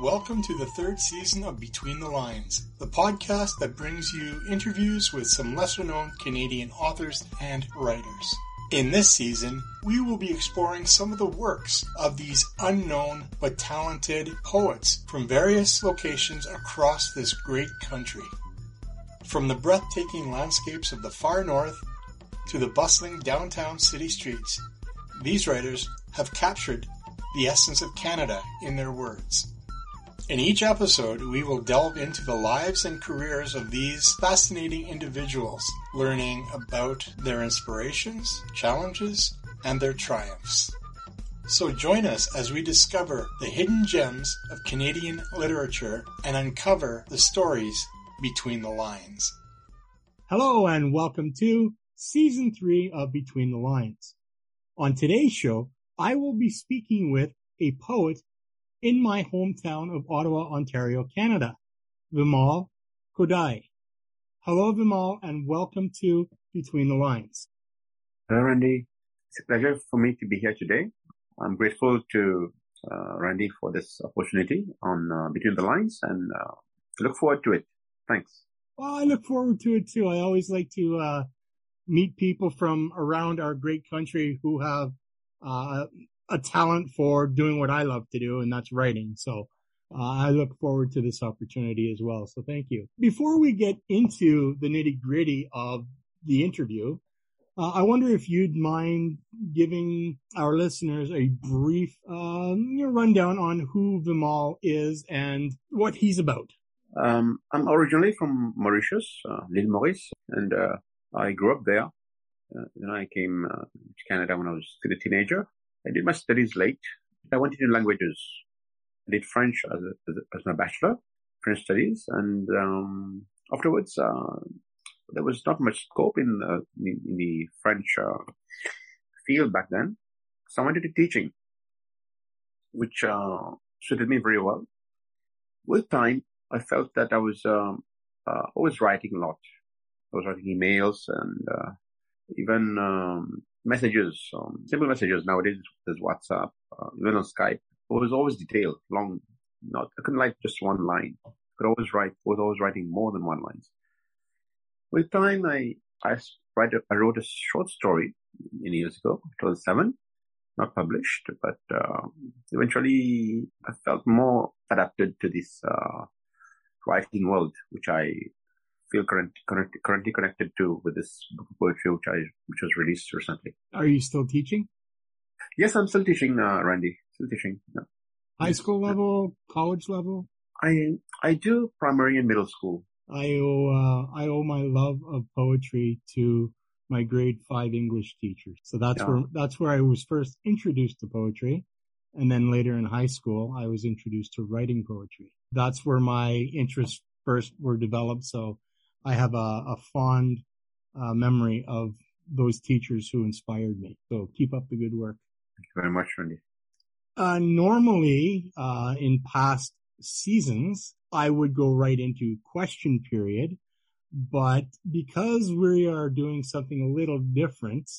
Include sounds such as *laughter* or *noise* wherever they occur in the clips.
Welcome to the third season of Between the Lines, the podcast that brings you interviews with some lesser known Canadian authors and writers. In this season, we will be exploring some of the works of these unknown but talented poets from various locations across this great country. From the breathtaking landscapes of the far north to the bustling downtown city streets, these writers have captured the essence of Canada in their words. In each episode, we will delve into the lives and careers of these fascinating individuals, learning about their inspirations, challenges, and their triumphs. So join us as we discover the hidden gems of Canadian literature and uncover the stories between the lines. Hello and welcome to season three of Between the Lines. On today's show, I will be speaking with a poet in my hometown of Ottawa, Ontario, Canada, Vimal Kodai. Hello, Vimal, and welcome to Between the Lines. Hello, Randy. It's a pleasure for me to be here today. I'm grateful to uh, Randy for this opportunity on uh, Between the Lines and uh, look forward to it. Thanks. Well, I look forward to it too. I always like to uh, meet people from around our great country who have uh, a talent for doing what I love to do, and that's writing. So uh, I look forward to this opportunity as well. So thank you. Before we get into the nitty gritty of the interview, uh, I wonder if you'd mind giving our listeners a brief um, rundown on who Vimal is and what he's about. Um, I'm originally from Mauritius, uh, l'île Maurice, and uh, I grew up there. Uh, then I came uh, to Canada when I was still a teenager. I did my studies late. I went into languages. I did French as, a, as, my bachelor, French studies, and um, afterwards uh, there was not much scope in, uh, in, in the French uh, field back then. So I went into teaching, which uh, suited me very well. With time, I felt that I was um, uh, always writing a lot. I was writing emails and uh, even um, messages, um, simple messages. Nowadays, there's WhatsApp, uh, even on Skype. It was always detailed, long. Not I couldn't write just one line. I could always write. Was always writing more than one line. With time, I I write. I wrote a short story many years ago. It was seven, not published, but uh, eventually I felt more adapted to this uh, writing world, which I feel current, current, currently connected to with this book of poetry, which I which was released recently. Are you still teaching? Yes, I'm still teaching, uh, Randy. Still teaching. Yeah. High school level, college level. I I do primary and middle school. I owe uh, I owe my love of poetry to my grade five English teacher. So that's yeah. where that's where I was first introduced to poetry, and then later in high school I was introduced to writing poetry. That's where my interests first were developed. So I have a, a fond uh, memory of those teachers who inspired me. So keep up the good work. Thank you very much, Randy. Uh, normally, uh, in past seasons, I would go right into question period, but because we are doing something a little different,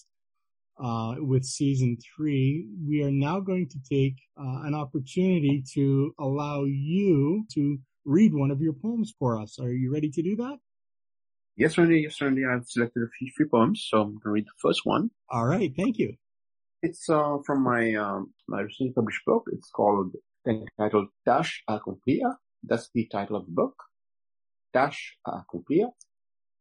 uh, with season three, we are now going to take uh, an opportunity to allow you to read one of your poems for us. Are you ready to do that? Yes, Randy. Yes, Randy. I've selected a few, poems, so I'm going to read the first one. All right. Thank you. It's uh, from my um, my recently published book. It's called entitled Tâche à accomplir. That's the title of the book. Tâche à accomplir,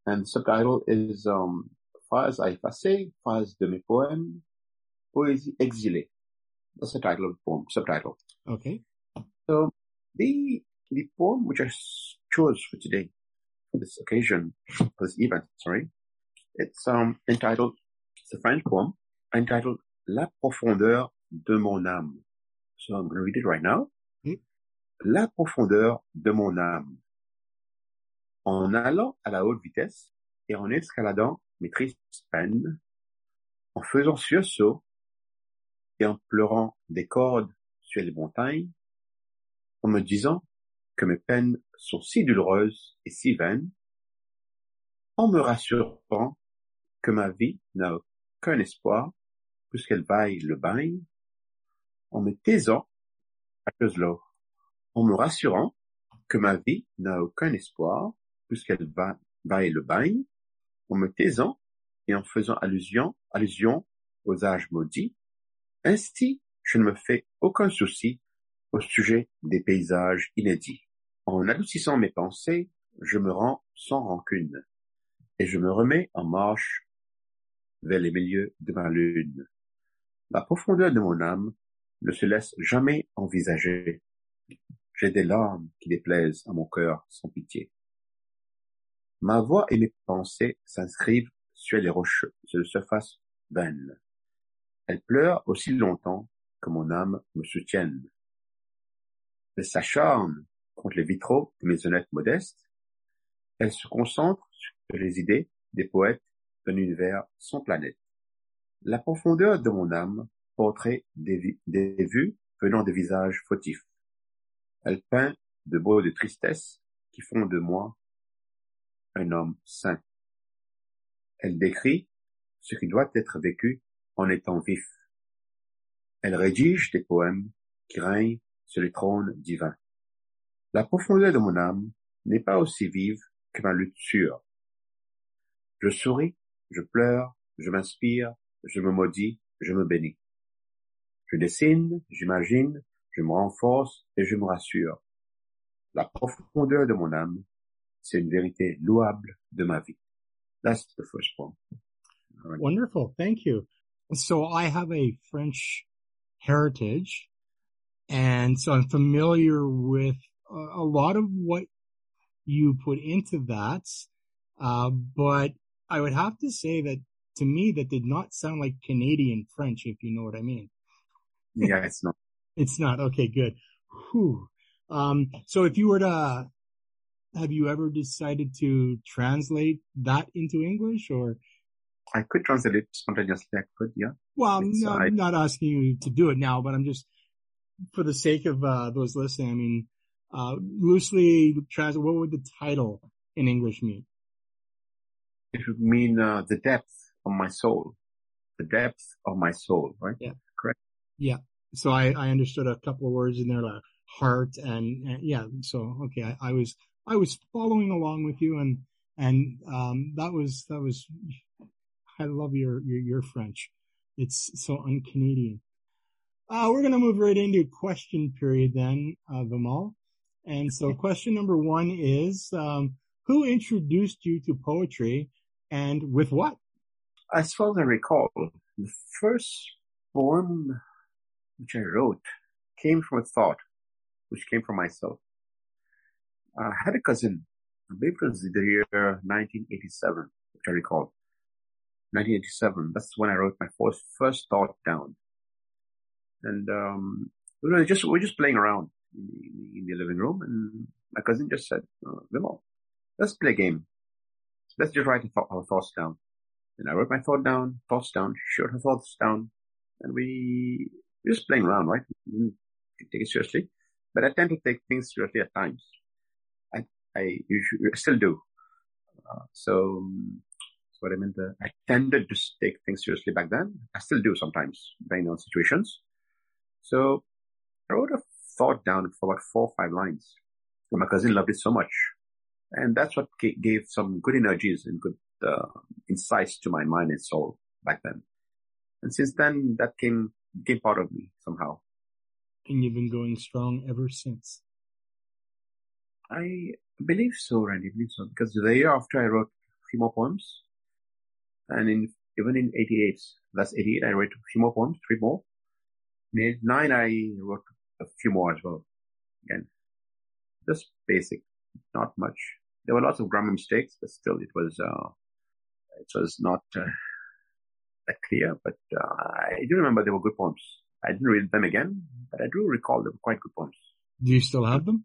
and the subtitle is um, Phrases à effacer, phrases de mes poèmes, poésie exilée. That's the title of the poem. Subtitle. Okay. So the the poem which I chose for today for this occasion, for this event, sorry. It's um, entitled, it's a French poem entitled La profondeur de mon âme. So I'm going to read it right now. Mm. La profondeur de mon âme. En allant à la haute vitesse et en escaladant mes tristes peines, en faisant sursaut et en pleurant des cordes sur les montagnes, en me disant que mes peines sont si douloureuses et si vaines, en me rassurant que ma vie n'a aucun espoir puisqu'elle vaille le bain, en me taisant à cause l'eau, en me rassurant que ma vie n'a aucun espoir puisqu'elle va, va et le bagne, en me taisant et en faisant allusion, allusion aux âges maudits. Ainsi, je ne me fais aucun souci au sujet des paysages inédits. En adoucissant mes pensées, je me rends sans rancune et je me remets en marche vers les milieux de ma lune. La profondeur de mon âme ne se laisse jamais envisager. J'ai des larmes qui déplaisent à mon cœur sans pitié. Ma voix et mes pensées s'inscrivent sur les rocheux, sur les surfaces vaines. Elles pleurent aussi longtemps que mon âme me soutienne. Elles s'acharnent contre les vitraux de maisonnettes modestes. Elles se concentrent sur les idées des poètes d'un univers sans planète. La profondeur de mon âme porterait des, des vues venant des visages fautifs. Elle peint de beaux de tristesse qui font de moi un homme saint. Elle décrit ce qui doit être vécu en étant vif. Elle rédige des poèmes qui règnent sur les trônes divins. La profondeur de mon âme n'est pas aussi vive que ma lutte sûre. Je souris, je pleure, je m'inspire, je me maudis, je me bénis. Je dessine, j'imagine, je me renforce et je me rassure. La profondeur de mon âme, c'est une vérité louable de ma vie. That's the first poem. Wonderful. Thank you. So I have a French heritage and so I'm familiar with a, lot of what you put into that. Uh, but I would have to say that to me, that did not sound like Canadian French, if you know what I mean. Yeah, it's not. *laughs* it's not. Okay, good. Whew. Um, so if you were to have you ever decided to translate that into English or? I could translate it spontaneously. I could, yeah. Well, no, I'm not asking you to do it now, but I'm just, for the sake of, uh, those listening, I mean, uh, loosely translate, what would the title in English mean? It would mean, uh, the depth of my soul. The depth of my soul, right? Yeah. Correct. Yeah. So I, I understood a couple of words in there, like heart and, and yeah. So, okay. I, I was, I was following along with you and, and, um, that was, that was, I love your, your, your French. It's so un-Canadian. Uh, we're going to move right into question period then, uh, Vimal. And so question number one is, um, who introduced you to poetry and with what? As far as I recall, the first poem which I wrote came from a thought, which came from myself. I had a cousin, I believe it was the year 1987, which I recall. 1987, that's when I wrote my first, first thought down. And, um, we were just, we were just playing around in the, in the living room and my cousin just said, oh, Vimal, let's play a game. Let's just write our thoughts down. And I wrote my thought down, thoughts down, she her thoughts down, and we, we just playing around, right? We didn't take it seriously. But I tend to take things seriously at times. I, I usually, still do. Uh, so, that's what I meant. Uh, I tended to take things seriously back then. I still do sometimes, depending on situations. So, I wrote a thought down for about four or five lines. And my cousin loved it so much. And that's what gave some good energies and good uh, insights to my mind and soul back then. And since then, that came became part of me somehow. And you've been going strong ever since. I believe so, Randy. I believe so because the year after I wrote a few more poems, and in even in '88, that's '88, I wrote a few more poems, three more. In '89, I wrote a few more as well. Again, just basic, not much. There were lots of grammar mistakes, but still, it was uh, it was not uh, that clear, but uh, I do remember they were good poems. I didn't read them again, but I do recall they were quite good poems. Do you still have them?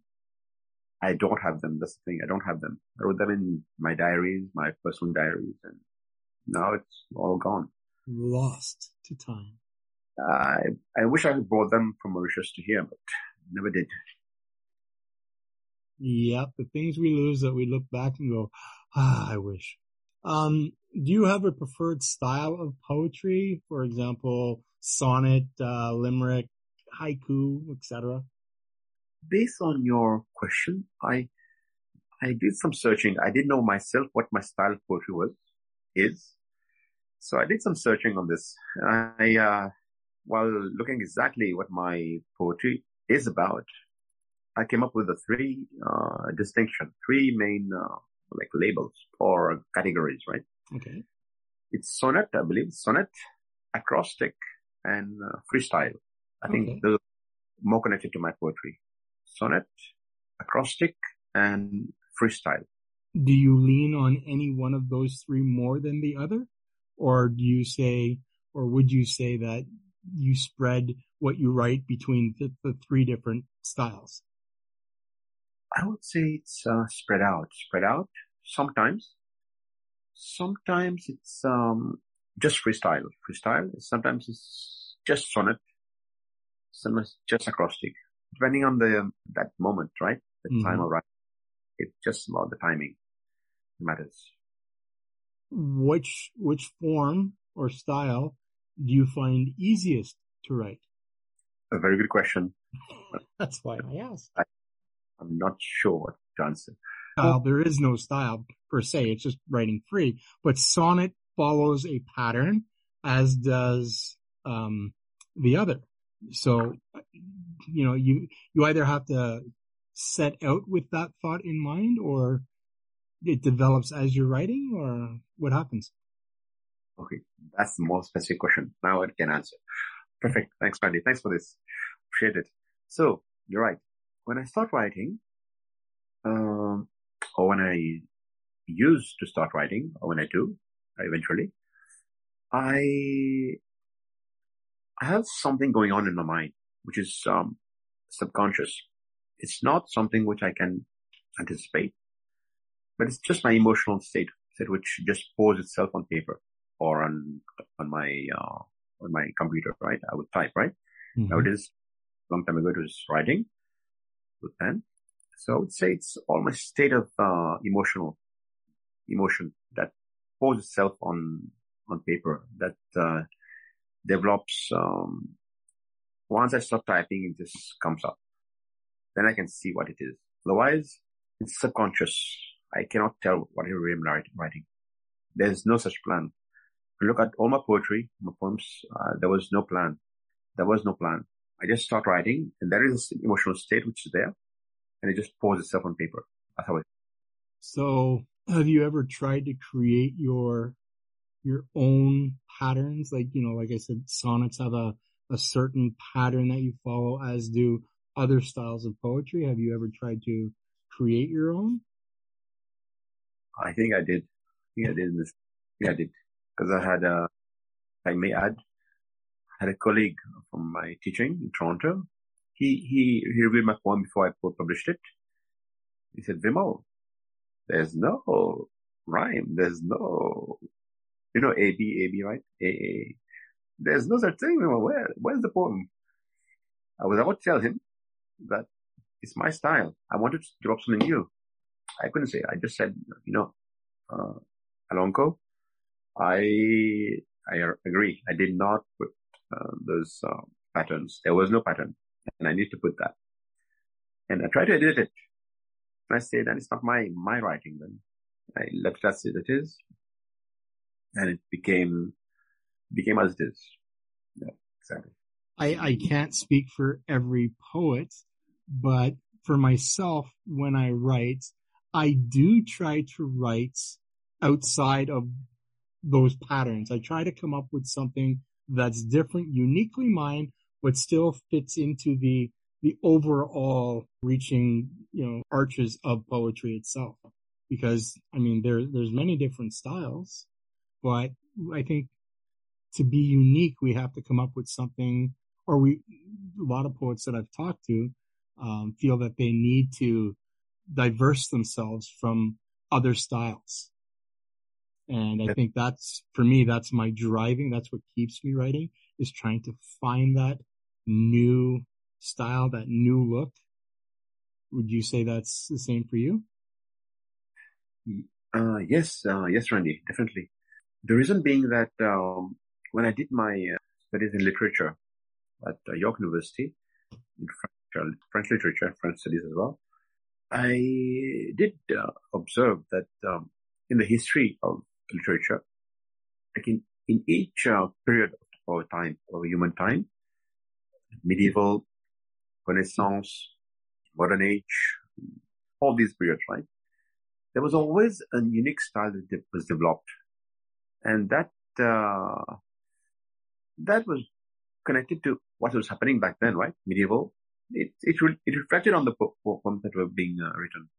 I don't have them. That's the thing. I don't have them. I wrote them in my diaries, my personal diaries, and now it's all gone. Lost to time. I I wish I had brought them from Mauritius to here, but never did. Yep, the things we lose that we look back and go, ah, I wish. Um, do you have a preferred style of poetry? For example, sonnet, uh, limerick, haiku, etc. based on your question, I, I did some searching. I didn't know myself what my style of poetry was, is. So I did some searching on this. I, uh, while looking exactly what my poetry is about, I came up with the three, uh, distinction, three main, uh, like labels or categories, right? Okay. It's sonnet, I believe, sonnet, acrostic, and uh, freestyle. I think Okay. those are more connected to my poetry. Sonnet, acrostic, and freestyle. Do you lean on any one of those three more than the other? Or do you say, or would you say that you spread what you write between the, the three different styles? I would say it's uh, spread out, spread out. Sometimes, sometimes it's um, just freestyle, freestyle. Sometimes it's just sonnet. Sometimes just acrostic, depending on the um, that moment, right? The time Mhm. of writing. It's just about the timing matters. Which, which form or style do you find easiest to write? A very good question. *laughs* That's why I asked. I'm not sure what to answer. There is no style per se. It's just writing free. But sonnet follows a pattern, as does um, the other. So, you know, you you either have to set out with that thought in mind, or it develops as you're writing, or what happens. Okay, that's the more specific question. Now I can answer. Perfect. Thanks, Randy. Thanks for this. Appreciate it. So you're right. When I start writing, um, or when I used to start writing, or when I do, eventually, I I have something going on in my mind, which is um, subconscious. It's not something which I can anticipate, but it's just my emotional state, state which just pours itself on paper or on on my uh, on my computer, right? I would type, right? Nowadays, long time ago, it was writing with pen. So I would say it's almost state of uh, emotional emotion that pours itself on on paper that uh, develops. Um, once I stop typing, it just comes up. Then I can see what it is. Otherwise, it's subconscious. I cannot tell what I really am writing. There's no such plan. Look at all my poetry, my poems, uh, there was no plan. There was no plan. I just start writing and there is an emotional state which is there and it just pours itself on paper. That's how it, So, have you ever tried to create your your own patterns? Like, you know, like I said, sonnets have a a certain pattern that you follow, as do other styles of poetry. Have you ever tried to create your own? I think I did. I think I did this. Yeah, I did. Cause I had a, I may add, had a colleague from my teaching in Toronto. He, he, he reviewed my poem before I published it. He said, Vimal, there's no rhyme. There's no, you know, A, B, A, B, right? A, A. There's no such thing. Vimal. Where, where's the poem? I was about to tell him that it's my style. I wanted to drop something new. I couldn't say. I just said, you know, uh, Alonco, I, I agree. I did not put uh, those uh, patterns. There was no pattern and I need to put that. And I tried to edit it. I say that it's not my, my writing then. I left it as it is. And it became, became as it is. Yeah, exactly. I, I can't speak for every poet, but for myself, when I write, I do try to write outside of those patterns. I try to come up with something that's different, uniquely mine, but still fits into the, the overall reaching, you know, arches of poetry itself. Because, I mean, there, there's many different styles, but I think to be unique, we have to come up with something, or we, a lot of poets that I've talked to, um, feel that they need to diverse themselves from other styles. And I think that's, for me, that's my driving. That's what keeps me writing is trying to find that new style, that new look. Would you say that's the same for you? Uh, yes, uh, yes, Randy, definitely. The reason being that, um, when I did my uh, studies in literature at uh, York University in French, French literature, French studies as well. I did uh, observe that um, in the history of literature, like in, in each uh, period of time, of human time, medieval, Renaissance, modern age, all these periods, right? There was always a unique style that was developed. And that, uh, that was connected to what was happening back then, right? Medieval. It, it, it reflected on the poems that were being uh, written.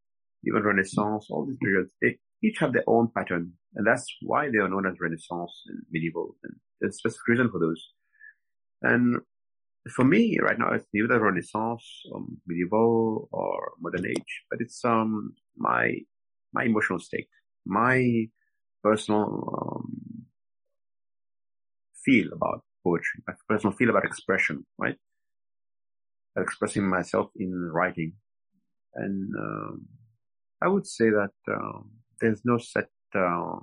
Even Renaissance, all these periods, they each have their own pattern. And that's why they are known as Renaissance and medieval. And there's a specific reason for those. And for me right now, it's neither Renaissance, or um, medieval or modern age, but it's, um, my, my emotional state, my personal, um, feel about poetry, my personal feel about expression, right? Expressing myself in writing. And, um, I would say that, um, there's no set, uh,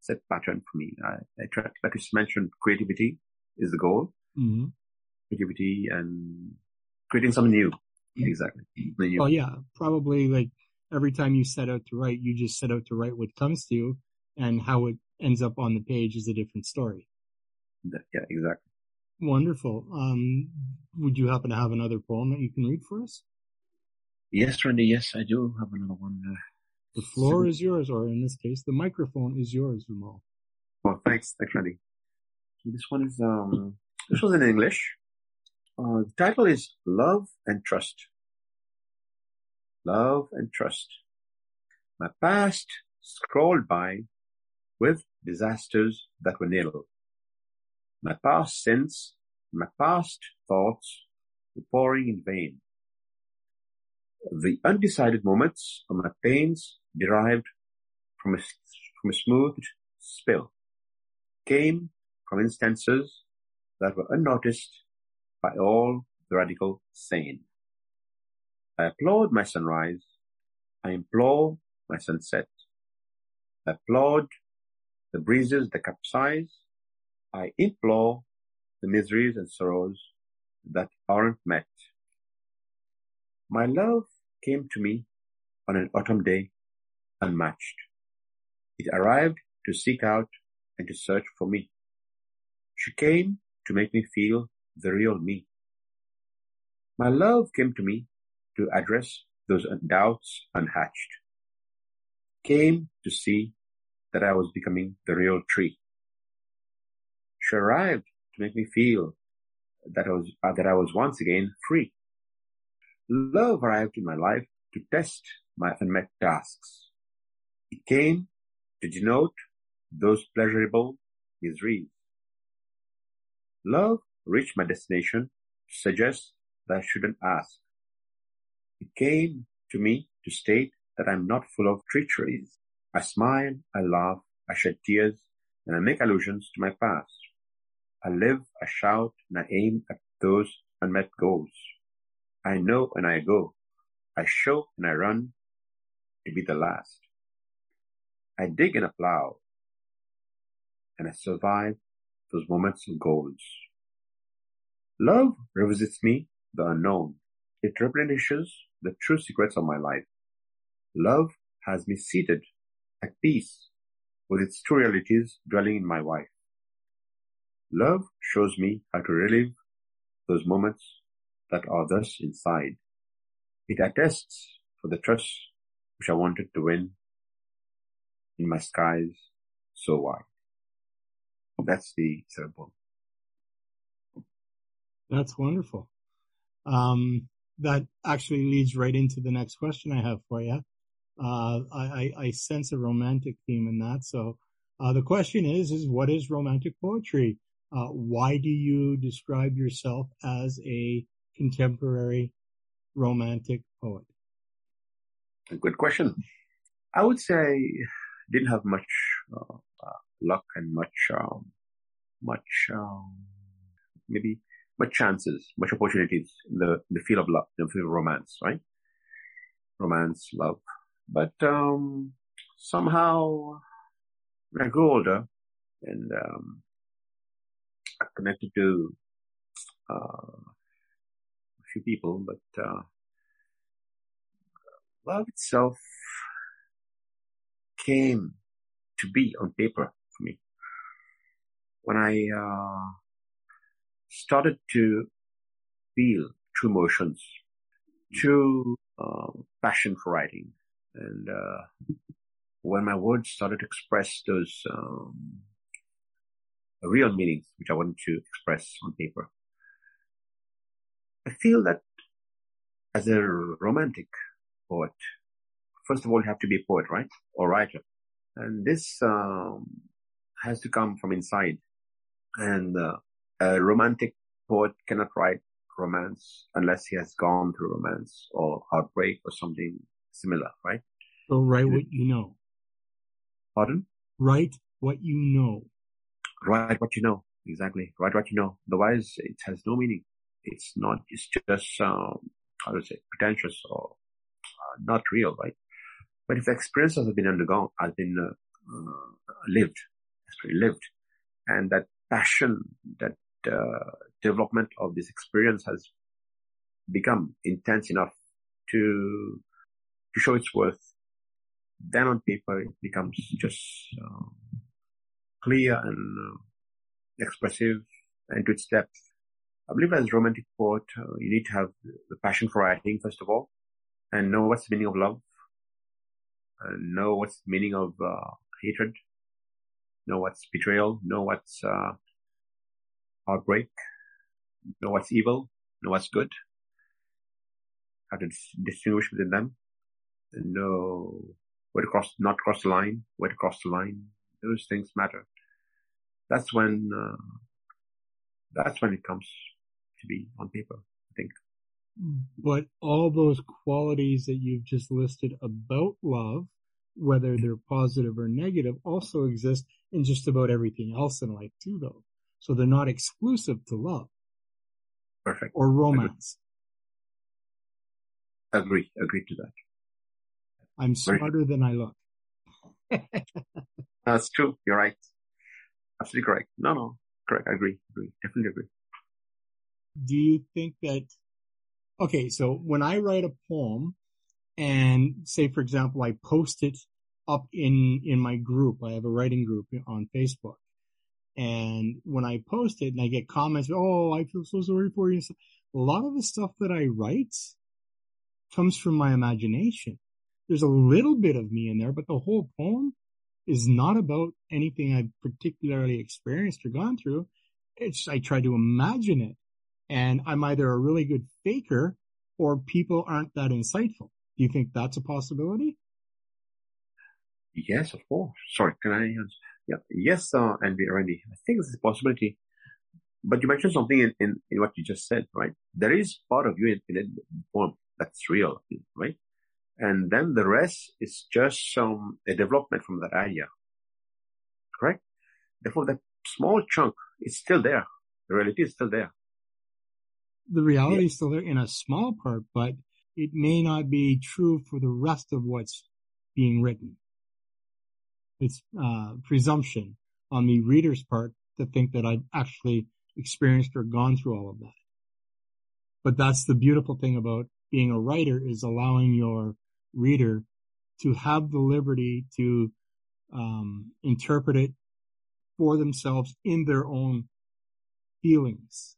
set pattern for me. I, I try, like you mentioned, creativity is the goal. Mm-hmm creativity and creating something new. Yeah. Exactly. New. Well, yeah, probably like every time you set out to write, you just set out to write what comes to you and how it ends up on the page is a different story. Yeah, exactly. Wonderful. Um, would you happen to have another poem that you can read for us? Yes, Randy. Yes, I do have another one. Uh, the floor is yours, or in this case, the microphone is yours, Vimal. Well, thanks. Thanks, Randy. So this one is, um, this was in English. Uh, the title is Love and Trust. Love and Trust. My past scrolled by with disasters that were nil. My past sins, my past thoughts were pouring in vain. The undecided moments of my pains derived from a, from a smoothed spill came from instances that were unnoticed by all the radical sane. I applaud my sunrise. I implore my sunset. I applaud the breezes that capsize. I implore the miseries and sorrows that aren't met. My love came to me on an autumn day unmatched. It arrived to seek out and to search for me. She came to make me feel the real me. My love came to me to address those doubts unhatched, came to see that I was becoming the real tree. She arrived to make me feel that I was, uh, that I was once again free. Love arrived in my life to test my unmet tasks. It came to denote those pleasurable miseries. Love reached my destination to suggest that I shouldn't ask. It came to me to state that I'm not full of treacheries. I smile, I laugh, I shed tears, and I make allusions to my past. I live, I shout, and I aim at those unmet goals. I know and I go. I show and I run to be the last. I dig and I plow, and I survive those moments of goals. Love revisits me, the unknown. It replenishes the true secrets of my life. Love has me seated at peace with its true realities dwelling in my wife. Love shows me how to relive those moments that are thus inside. It attests for the trust which I wanted to win in my skies so wide. That's the symbol. That's wonderful. Um, that actually leads right into the next question I have for you. Uh, I, I, sense a romantic theme in that. So, uh, the question is, is what is romantic poetry? Uh, why do you describe yourself as a contemporary romantic poet? A good question. I would say didn't have much uh, uh, luck and much, um, much, um, maybe much chances, much opportunities in the, the field of love, the field of romance, right? Romance, love. But, um, somehow when I grew older and, um, I connected to, uh, a few people, but uh, love itself came to be on paper for me when I uh, started to feel true emotions, true uh, passion for writing, and uh, when my words started to express those um, real meanings which I wanted to express on paper. I feel that as a romantic poet, first of all, you have to be a poet, right? Or writer. And this um, has to come from inside. And uh, a romantic poet cannot write romance unless he has gone through romance or heartbreak or something similar, right? So write what you know. Pardon? Write what you know. Write what you know. Exactly. Write what you know. Otherwise, it has no meaning. It's not, it's just, um, how to say, pretentious or uh, not real, right? But if experience has been undergone, has been uh, uh, lived, lived, and that passion, that uh, development of this experience has become intense enough to to show its worth, then on paper it becomes just uh, clear and uh, expressive and to its depth. I believe as a romantic poet, uh, you need to have the passion for writing, first of all, and know what's the meaning of love, know what's the meaning of uh, hatred, know what's betrayal, know what's uh, heartbreak, know what's evil, know what's good, how to distinguish between them, know where to cross, not cross the line, where to cross the line. Those things matter. That's when, uh, that's when it comes to be on paper, I think. But all those qualities that you've just listed about love, whether they're positive or negative, also exist in just about everything else in life too, though. So they're not exclusive to love. Perfect. Or romance. Agree. Agree, to that. I'm smarter than I look. *laughs* That's true. You're right. Absolutely correct. No, no. Correct. I agree. Agree. Definitely agree. Do you think that, okay, so when I write a poem and say, for example, I post it up in, in my group, I have a writing group on Facebook and when I post it and I get comments, oh, I feel so sorry for you. A lot of the stuff that I write comes from my imagination. There's a little bit of me in there, but the whole poem is not about anything I've particularly experienced or gone through. It's, I try to imagine it and I'm either a really good faker or people aren't that insightful. Do you think that's a possibility? Yes, of course. Sorry, can I? Yeah. Yes, uh, and Randy, I think this is a possibility. But you mentioned something in, in, in what you just said, right? There is part of you in, in form that's real, right? And then the rest is just some, a development from that idea. Correct? Therefore, that small chunk is still there. The reality is still there. The reality yeah. is still there in a small part, but it may not be true for the rest of what's being written it's uh, presumption on the reader's part to think that I've actually experienced or gone through all of that. But that's the beautiful thing about being a writer is allowing your reader to have the liberty to um, interpret it for themselves in their own feelings.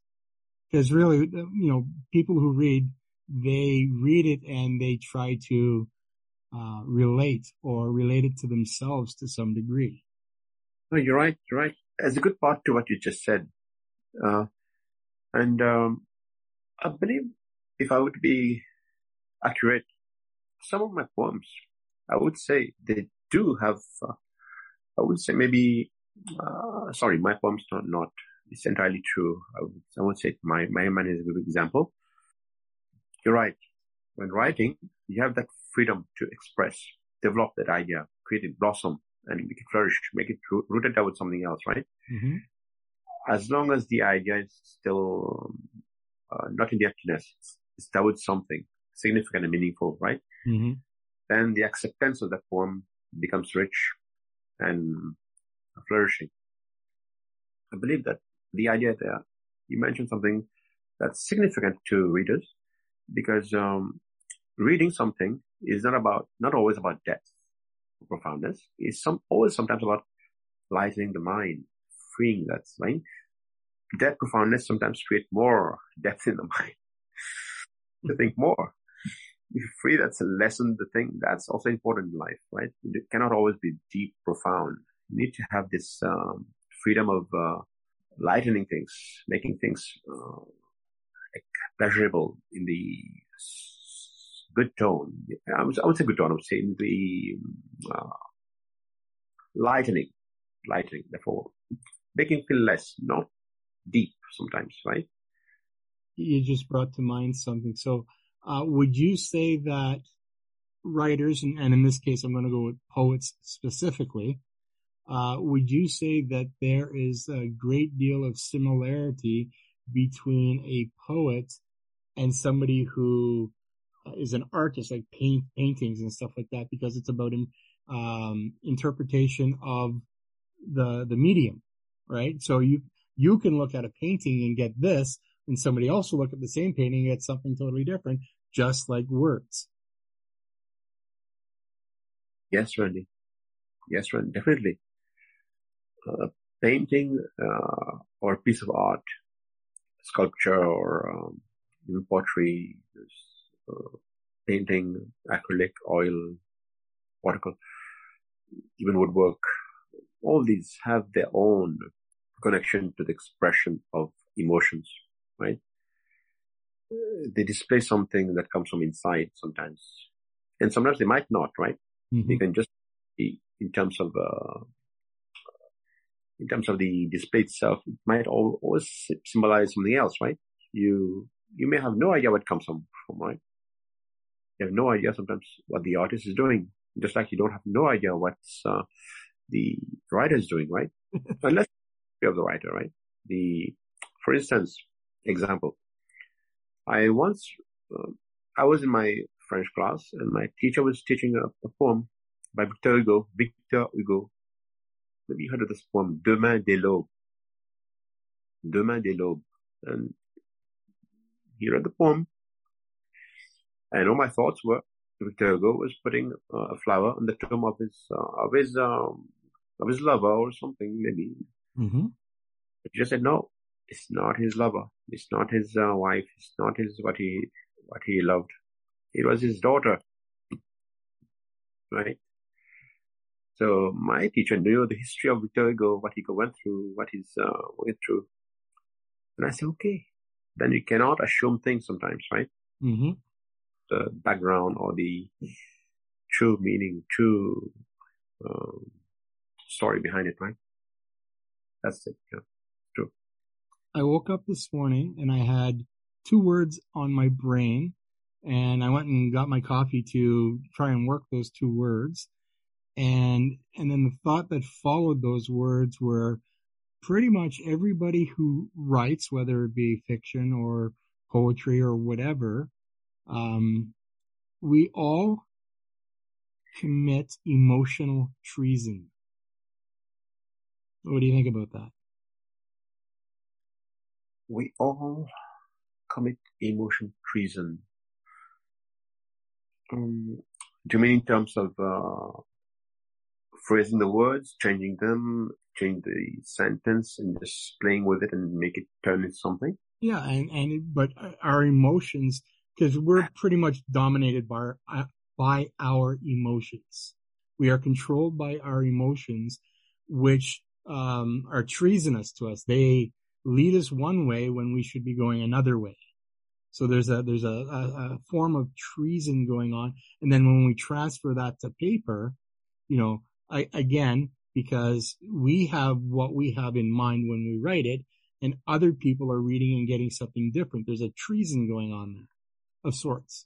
Because really, you know, people who read, they read it and they try to uh, relate or relate it to themselves to some degree. No, you're right. You're right. There's a good part to what you just said. Uh, and, um, I believe if I would be accurate, some of my poems, I would say they do have, uh, I would say maybe, uh, sorry, my poems are not, it's entirely true. I would, I would say my, my man is a good example. You're right. When writing, you have that freedom to express, develop that idea, create it blossom and make it flourish, make it rooted out with something else, right? Mm-hmm. As long as the idea is still uh, not in the emptiness, it's with something significant and meaningful, right? Mm-hmm. Then the acceptance of the poem becomes rich and flourishing. I believe that the idea there, you mentioned something that's significant to readers because um, reading something is not about, not always about depth or profoundness. It's some always sometimes about lightening the mind, freeing that mind. Depth, profoundness sometimes create more *laughs* depth in the mind to think more. If you free, that's a lesson. The thing that's also important in life, right? It cannot always be deep, profound. You need to have this um, freedom of uh, lightening things, making things uh, pleasurable in the good tone. I would, I would say good tone. I would say in the uh, lightening, lightening. Therefore, making feel less, not deep sometimes, right? You just brought to mind something. So, uh, would you say that writers, and, and in this case, I'm going to go with poets specifically, uh, would you say that there is a great deal of similarity between a poet and somebody who is an artist, like paint paintings and stuff like that, because it's about um, interpretation of the the medium, right? So you you can look at a painting and get this, and somebody else will look at the same painting and get something totally different, just like words. Yes, Randy. Yes, Randy, definitely a painting uh, or piece of art, sculpture or um, even pottery, uh, painting, acrylic, oil, watercolor, even woodwork. All these have their own connection to the expression of emotions, right? They display something that comes from inside sometimes, and sometimes they might not, right? Mm-hmm. They can just be in terms of uh, in terms of the display itself, it might always symbolize something else, right? You, you may have no idea what comes from, from, right? You have no idea sometimes what the artist is doing, just like you don't have no idea what uh, the writer is doing, right? Unless you have the writer, right? The, for instance, example, I once, uh, I was in my French class and my teacher was teaching a, a poem by Victor Hugo, Victor Hugo, maybe you heard of this poem, Demain dès l'aube. Demain dès l'aube. And he read the poem. And all my thoughts were, Victor Hugo was putting uh, a flower on the tomb of his, uh, of his, um, of his lover or something, maybe. Mm-hmm. But he just said, no, it's not his lover. It's not his uh, wife. It's not his, what he, what he loved. It was his daughter. Right? So my teacher knew the history of Victor Hugo, what he went through, what he's uh, went through. And I said, okay, then you cannot assume things sometimes, right? Mm-hmm. The background or the true meaning, true um, story behind it, right? That's it. Yeah, true. I woke up this morning and I had two words on my brain, and I went and got my coffee to try and work those two words and, and then the thought that followed those words were pretty much everybody who writes, whether it be fiction or poetry or whatever, um, we all commit emotional treason. What do you think about that? We all commit emotion treason. Um, do you mean in terms of uh, phrasing the words, changing them, change the sentence, and just playing with it and make it turn into something. Yeah, and and but our emotions, because we're pretty much dominated by our, uh, by our emotions. We are controlled by our emotions, which um, are treasonous to us. They lead us one way when we should be going another way. So there's a there's a, a, a form of treason going on, and then when we transfer that to paper, you know, I, again, because we have what we have in mind when we write it, and other people are reading and getting something different. There's a treason going on there of sorts.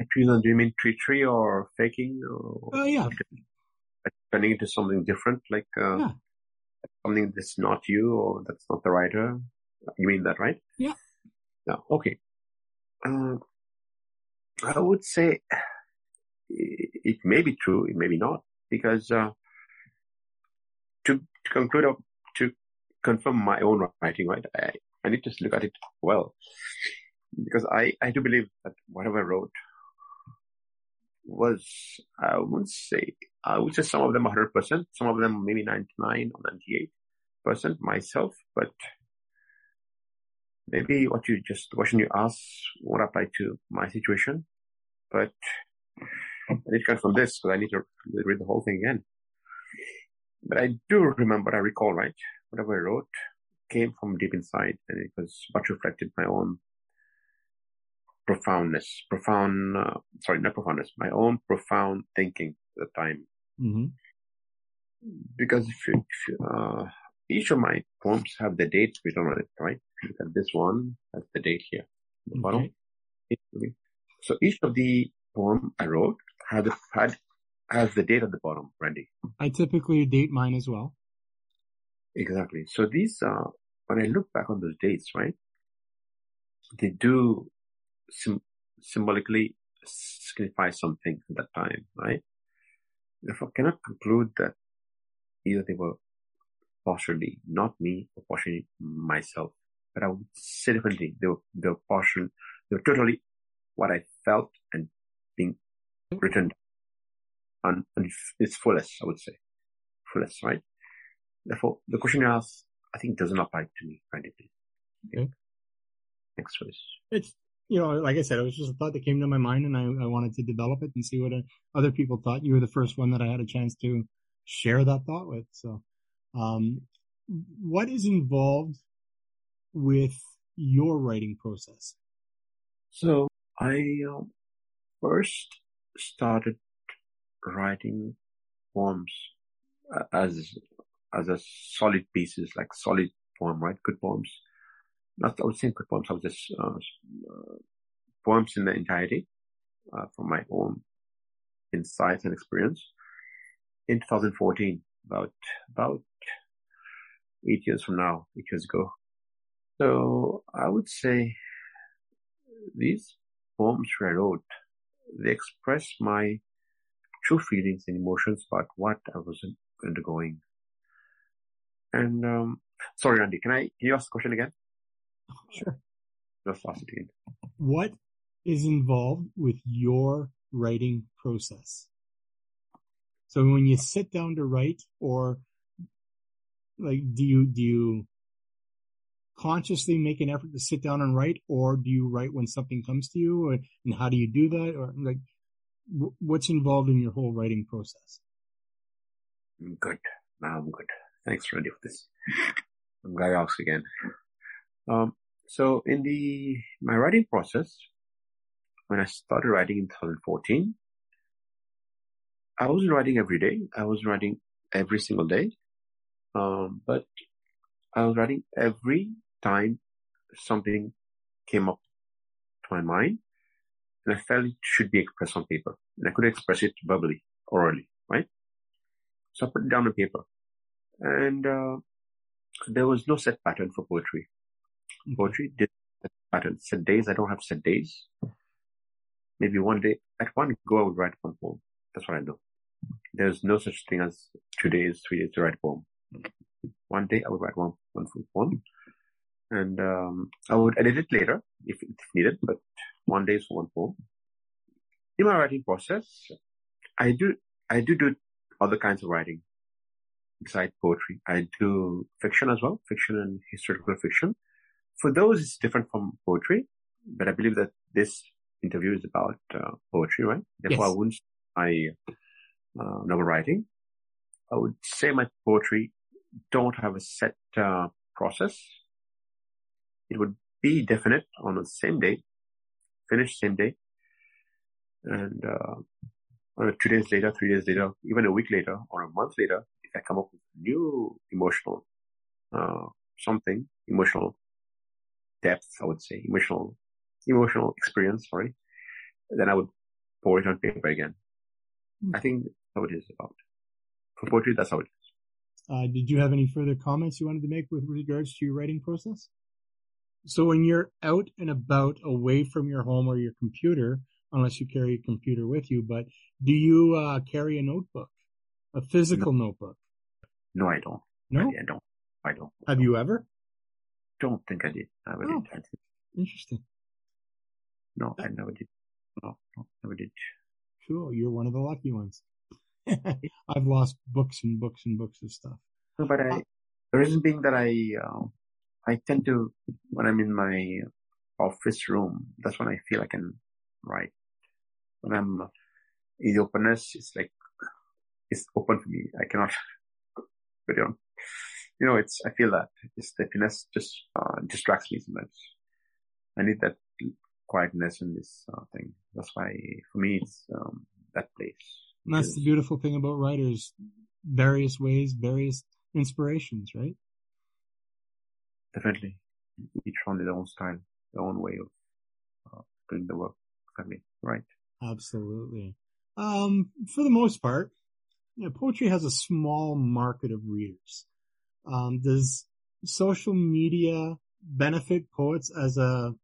A treason, do you mean treachery or faking? Oh, uh, yeah. Turning into something different, like uh, yeah. something that's not you or that's not the writer. You mean that, right? Yeah. Yeah. Okay. Uh, I would say it may be true, it may be not because uh, to, conclude or to confirm my own writing, right, I, I need to look at it well. because I, I do believe that whatever I wrote was, I wouldn't say, I would say some of them 100%, some of them maybe 99 or 98% myself, but maybe what you just, the question you asked won't apply to my situation, but I need to confirm this because I need to read the whole thing again. But I do remember, I recall, right? Whatever I wrote came from deep inside and it was much reflected my own profoundness, profound, uh, sorry, not profoundness, my own profound thinking at the time. Mm-hmm. Because if you, if you, uh, each of my poems have the dates written on it, right? Look at this one, that's the date here. The okay. bottom. So each of the poem I wrote had, had has the date at the bottom, Randy. I typically date mine as well. Exactly. So these, uh, when I look back on those dates, right, they do sim- symbolically signify something at that time, right? Therefore, I cannot conclude that either they were partially not me or partially myself, but I would say differently. They were, they were partial, they were totally what I felt and being written on, on its fullest, I would say. Fullest, right? Therefore, the question you asked, I think doesn't apply to me, frankly. Okay. Next please. It's, you know, like I said, it was just a thought that came to my mind and I, I wanted to develop it and see what uh, other people thought. You were the first one that I had a chance to share that thought with. So, um, what is involved with your writing process? So I uh, first started writing poems uh, as as a solid pieces, like solid poem, right? Good poems. Not I would say good poems. I was just uh, uh, poems in the entirety uh, from my own insights and experience. In 2014, about about eight years from now, eight years ago. So I would say these poems I wrote, they express my true feelings and emotions about what I was undergoing. And um, sorry, Randy, can I can you ask the question again? Sure. Just ask it again. What is involved with your writing process? So when you sit down to write, or like, do you do you consciously make an effort to sit down and write, or do you write when something comes to you, or, and how do you do that, or like, what's involved in your whole writing process? Good. Now I'm good. Thanks, Randy, for this. I'm you asked again. Um, so in the, my writing process, when I started writing in 2014, I wasn't writing every day. I was writing every single day. Um, but I was writing every time something came up to my mind and I felt it should be expressed on paper. And I could express it verbally, orally, right? So I put it down on paper. And uh, there was no set pattern for poetry. Poetry did pattern. Set days, I don't have set days. Maybe one day, at one go, I would write one poem. That's what I do. There's no such thing as two days, three days to write a poem. One day I would write one, one full poem. And um, I would edit it later if, if needed, but one day for one poem. In my writing process, I do, I do do other kinds of writing besides poetry. I do fiction as well, fiction and historical fiction. For those, it's different from poetry, but I believe that this interview is about uh, poetry, right? Therefore, yes. I wouldn't my uh, novel writing. I would say my poetry don't have a set uh, process. It would be definite on the same day finish same day. And uh, two days later, three days later, even a week later, or a month later, if I come up with new emotional uh, something, emotional depth, I would say, emotional emotional experience, sorry, then I would pour it on paper again. Mm. I think that's how it is about. For poetry, that's how it is. Uh, did you have any further comments you wanted to make with regards to your writing process? So when you're out and about away from your home or your computer, unless you carry a computer with you, but do you uh, carry a notebook, a physical no. notebook? No, I don't. No, I don't. I don't. Have you ever? Don't think I did. I really oh, Interesting. no, I never did. No, no, never did. Cool. You're one of the lucky ones. *laughs* I've lost books and books and books of stuff. No, but I, the reason being that I, uh, I tend to, when I'm in my office room, that's when I feel I can write. When I'm in the openness, it's like, it's open for me. I cannot *laughs* put it on. You know, it's, I feel that it's the finesse just, uh, distracts me so much. I need that quietness in this uh, thing. That's why for me, it's, um, that place. And that's the beautiful thing about writers. Various ways, various inspirations, right? Definitely. Each one their own style, their own way of uh, doing the work. Exactly. Right. Absolutely. Um, for the most part, you know, poetry has a small market of readers. Um, does social media benefit poets as a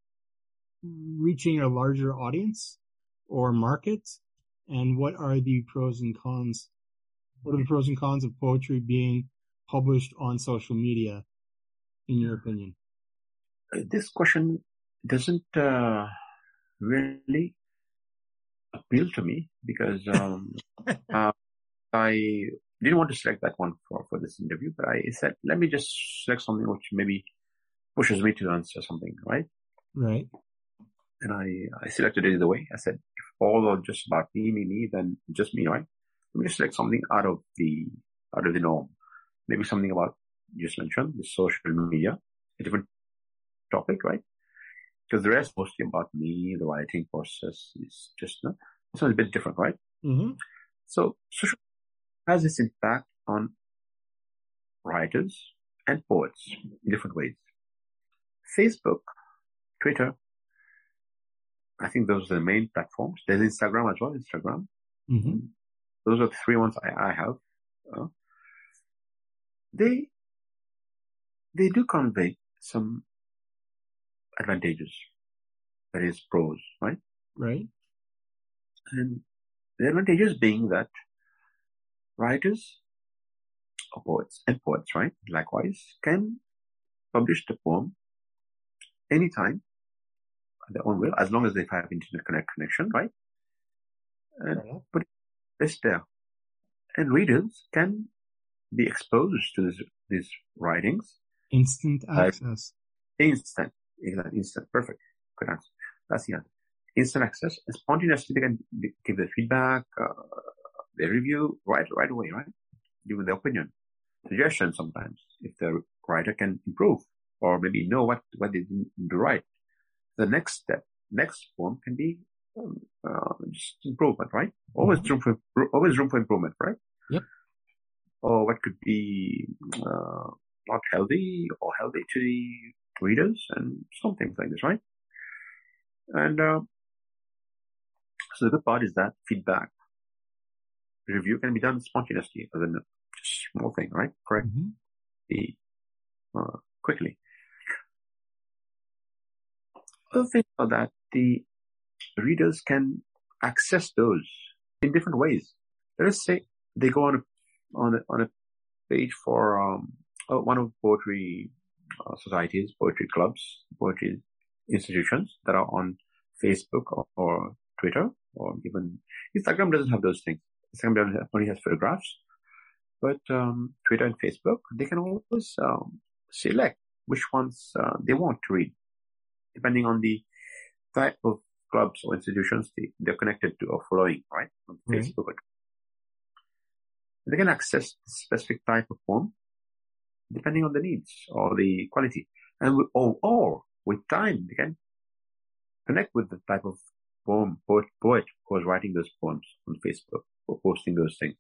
reaching a larger audience or market? And what are the pros and cons? What are the pros and cons of poetry being published on social media, in your opinion? This question doesn't uh, really appeal to me because um, *laughs* uh, I didn't want to select that one for, for this interview, but I said, let me just select something which maybe pushes me to answer something, right? Right. And I, I selected it either way. I said, if all are just about me, me, me, then just me, right? Let me just select something out of the, out of the norm. Maybe something about, just mentioned, the social media, a different topic, right? Because the rest mostly about me, the writing process is just, uh, it's a bit different, right? Mm-hmm. So social has its impact on writers and poets in different ways. Facebook, Twitter, I think those are the main platforms. There's Instagram as well, Instagram. Mm-hmm. Those are the three ones I, I have. Uh, they, they do convey some advantages. That is pros, right? Right. And the advantages being that writers or poets and poets, right? Likewise, can publish the poem anytime at their own will, as long as they have internet connect connection, right? And Yeah. put it there. And readers can be exposed to this, these writings Instant access. instant. Exactly, instant. Perfect. Good answer. That's the answer. Instant access spontaneously they can give the feedback, uh, their review right, right away, right? Give the opinion, suggestion sometimes if the writer can improve or maybe know what, what they didn't do right. The next step, next form can be um, uh, just improvement, right? Always room for, always room for improvement, right? Yep. Or what could be, uh, not healthy or healthy to the readers and some things like this, right? And, uh, so the good part is that feedback review can be done spontaneously as a just small thing, right? Correct. Mhm. The, uh, quickly. Other thing are that the readers can access those in different ways. Let us say they go on a, on a, on a page for, um, uh, one of poetry uh, societies, poetry clubs, poetry institutions that are on Facebook or, or Twitter or even Instagram doesn't have those things. Instagram only has photographs, but um, Twitter and Facebook they can always um, select which ones uh, they want to read, depending on the type of clubs or institutions they, they're connected to or following, right? On Right. Facebook. They can access specific type of poem depending on the needs or the quality. And with, or, or with time, they can connect with the type of poem, poet, poet who is writing those poems on Facebook or posting those things.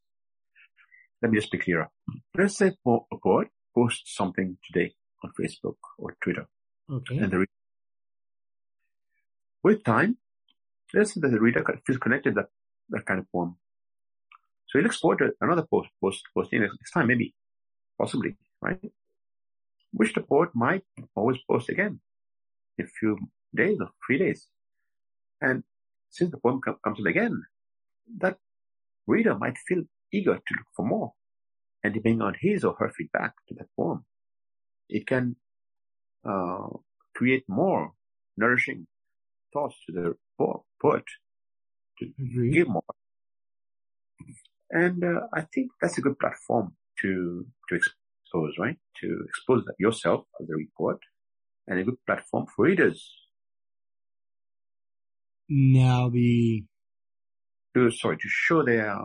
Let me just be clearer. Let's say a poet posts something today on Facebook or Twitter Okay. and the re- with time, let's say that the reader feels connected to that, that kind of poem. So he looks forward to another post, post, posting next time, maybe, possibly, right? Which the poet might always post again in a few days or three days. And since the poem com- comes up again, that reader might feel eager to look for more. And depending on his or her feedback to that poem, it can uh, create more nourishing thoughts to the poet to Agreed. give more. And uh, I think that's a good platform to to expose, right? To expose yourself as a report, and a good platform for readers. Now the To sorry to show their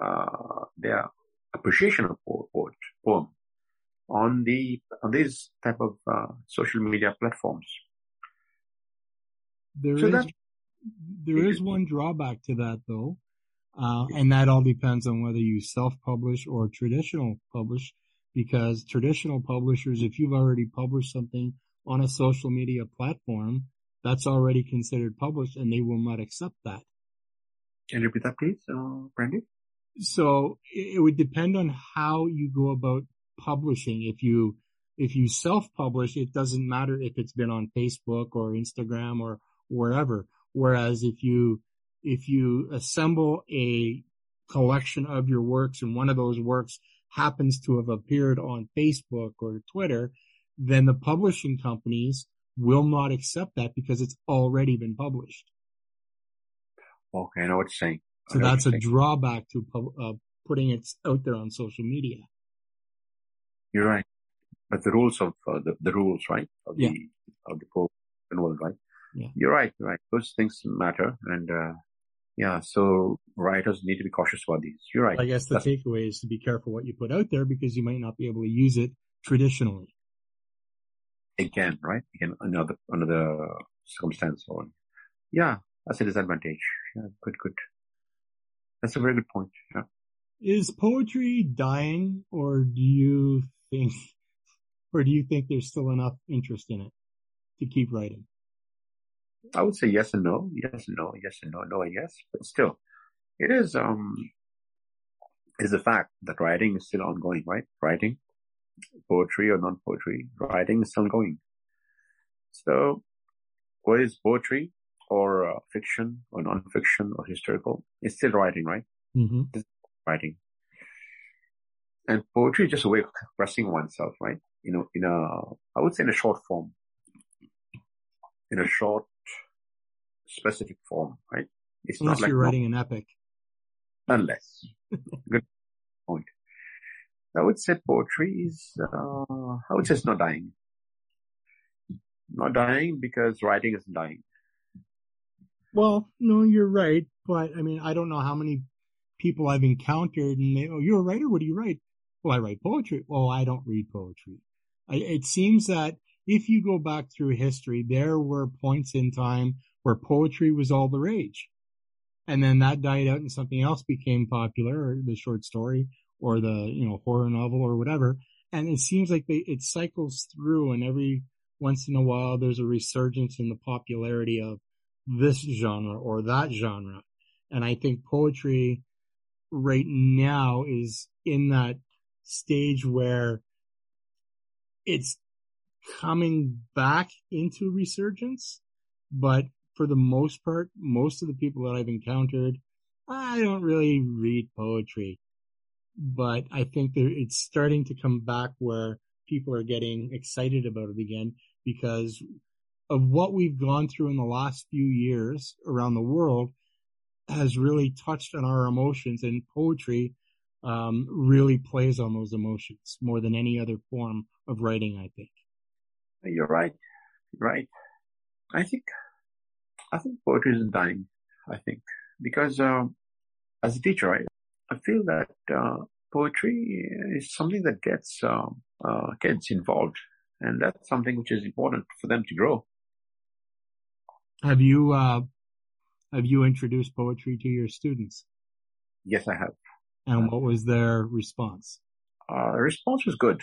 uh, their appreciation of poet, poem on the on these type of uh, social media platforms. there So is that- there is one drawback to that though, uh, and that all depends on whether you self-publish or traditional publish. Because traditional publishers, if you've already published something on a social media platform, that's already considered published, and they will not accept that. Can you repeat that, please, uh, Brandy? So it it would depend on how you go about publishing. If you, if you self-publish, it doesn't matter if it's been on Facebook or Instagram or wherever. Whereas if you, if you assemble a collection of your works and one of those works happens to have appeared on Facebook or Twitter, then the publishing companies will not accept that because it's already been published. Okay, I know what you're saying. So that's a saying. drawback to uh, putting it out there on social media. You're right. But the rules of uh, the, the rules, right? Of Yeah. the of the Pope and world, right? Yeah. You're right. You're right. Those things matter, and uh, yeah. So writers need to be cautious about these. You're right. I guess the That's- takeaway is to be careful what you put out there because you might not be able to use it traditionally. again, right? Again, another another circumstance or yeah, that's a disadvantage. Yeah, good, good. That's a very good point. Yeah. Is poetry dying or do you think, or do you think there's still enough interest in it to keep writing? I would say yes and no, yes and no, yes and no, no and yes, but still, it is um, is a fact that writing is still ongoing, right? Writing, poetry or non-poetry, writing is still going. So, what is poetry or uh, fiction or non-fiction or historical? It's still writing, right? Mm-hmm. writing. And poetry is just a way of expressing oneself, right? You know, in a, I would say in a short form, in a short, specific form, right? It's Unless not like you're writing an epic. unless. *laughs* Good point. I would say poetry is, uh, I would say it's not dying. Not dying because writing isn't dying. Well, no, you're right. But I mean, I don't know how many people I've encountered and they, oh, you're a writer. What do you write? Well, I write poetry. Well, I don't read poetry. I, it seems that if you go back through history, there were points in time where poetry was all the rage. And then that died out and something else became popular or the short story or the, you know, horror novel or whatever. And it seems like they, it cycles through and every once in a while there's a resurgence in the popularity of this genre or that genre. And I think poetry right now is in that stage where it's coming back into resurgence, but for the most part, most of the people that I've encountered, I don't really read poetry, but I think that it's starting to come back where people are getting excited about it again because of what we've gone through in the last few years around the world has really touched on our emotions and poetry um, really plays on those emotions more than any other form of writing, I think. You're right. Right. I think, I think poetry is dying. I think because, um, as a teacher, I, I feel that, uh, poetry is something that gets, um, uh, kids involved and that's something which is important for them to grow. Have you, uh, have you introduced poetry to your students? Yes, I have. And what was their response? Uh, the response was good,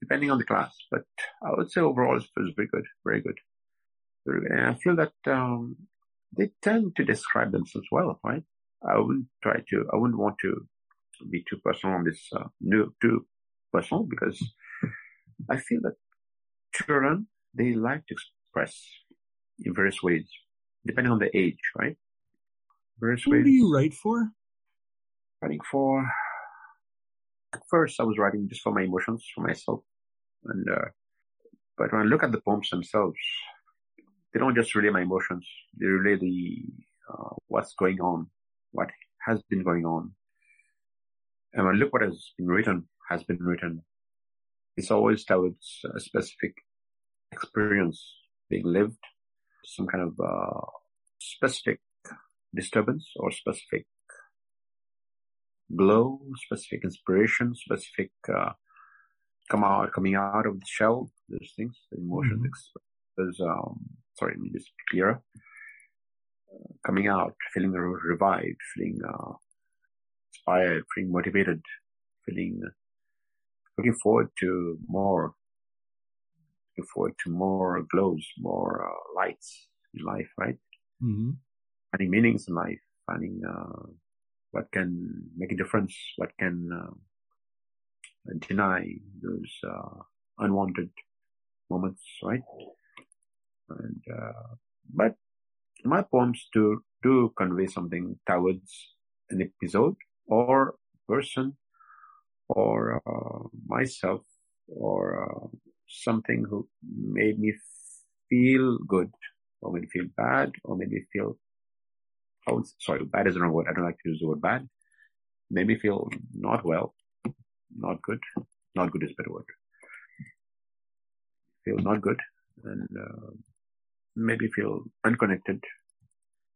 depending on the class, but I would say overall it was very good, very good. And I feel that, um, they tend to describe themselves well, right? I wouldn't try to, I wouldn't want to be too personal on this, uh, new, too personal because I feel that children, they like to express in various ways, depending on the age, right? Various Who ways. do you write for? Writing for, at first I was writing just for my emotions, for myself. And, uh, but when I look at the poems themselves, they don't just relay my emotions. They relay the, uh, what's going on, what has been going on. And when look what has been written, has been written. It's always towards a specific experience being lived, some kind of, uh, specific disturbance or specific glow, specific inspiration, specific, uh, come out, coming out of the shell. Those things, the emotions, mm-hmm. there's, um, sorry, let me just be clearer. Uh, coming out, feeling revived, feeling, uh, inspired, feeling motivated, feeling, uh, looking forward to more, looking forward to more glows, more, uh, lights in life, right? Mm-hmm. Finding meanings in life, finding, uh, what can make a difference, what can, uh, deny those uh, unwanted moments, right? And uh, but my poems do do convey something towards an episode or person or uh, myself or uh, something who made me feel good or made me feel bad or made me feel oh sorry bad is the wrong word I don't like to use the word bad made me feel not well not good. Not good is a better word. Feel not good and uh, maybe feel unconnected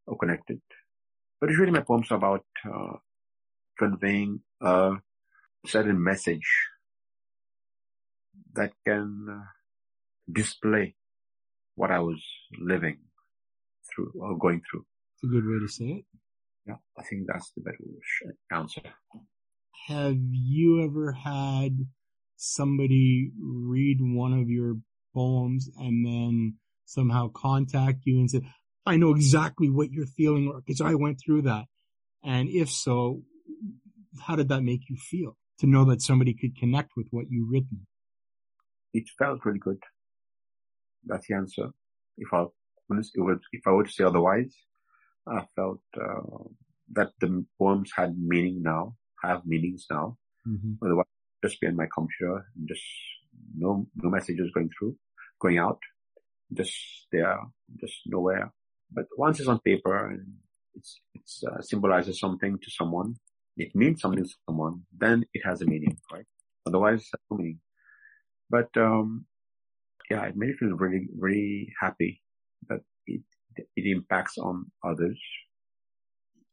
or connected. But usually my poems are about uh, conveying a certain message that can uh, display what I was living through or going through. It's a good way to say it. Yeah, I think that's the better answer have you ever had somebody read one of your poems and then somehow contact you and say, I know exactly what you're feeling because I went through that. And if so, how did that make you feel to know that somebody could connect with what you've written? It felt really good. That's the answer. If I, if I were to say otherwise, I felt uh, that the poems had meaning now have meanings now. Mm-hmm. Otherwise, just be on my computer and just no, no messages going through, going out, just there, just nowhere. But once it's on paper and it's, it's, uh, symbolizes something to someone, it means something to someone, then it has a meaning, right? Otherwise, no meaning. But, um, yeah, it made me feel really, very happy that it, it impacts on others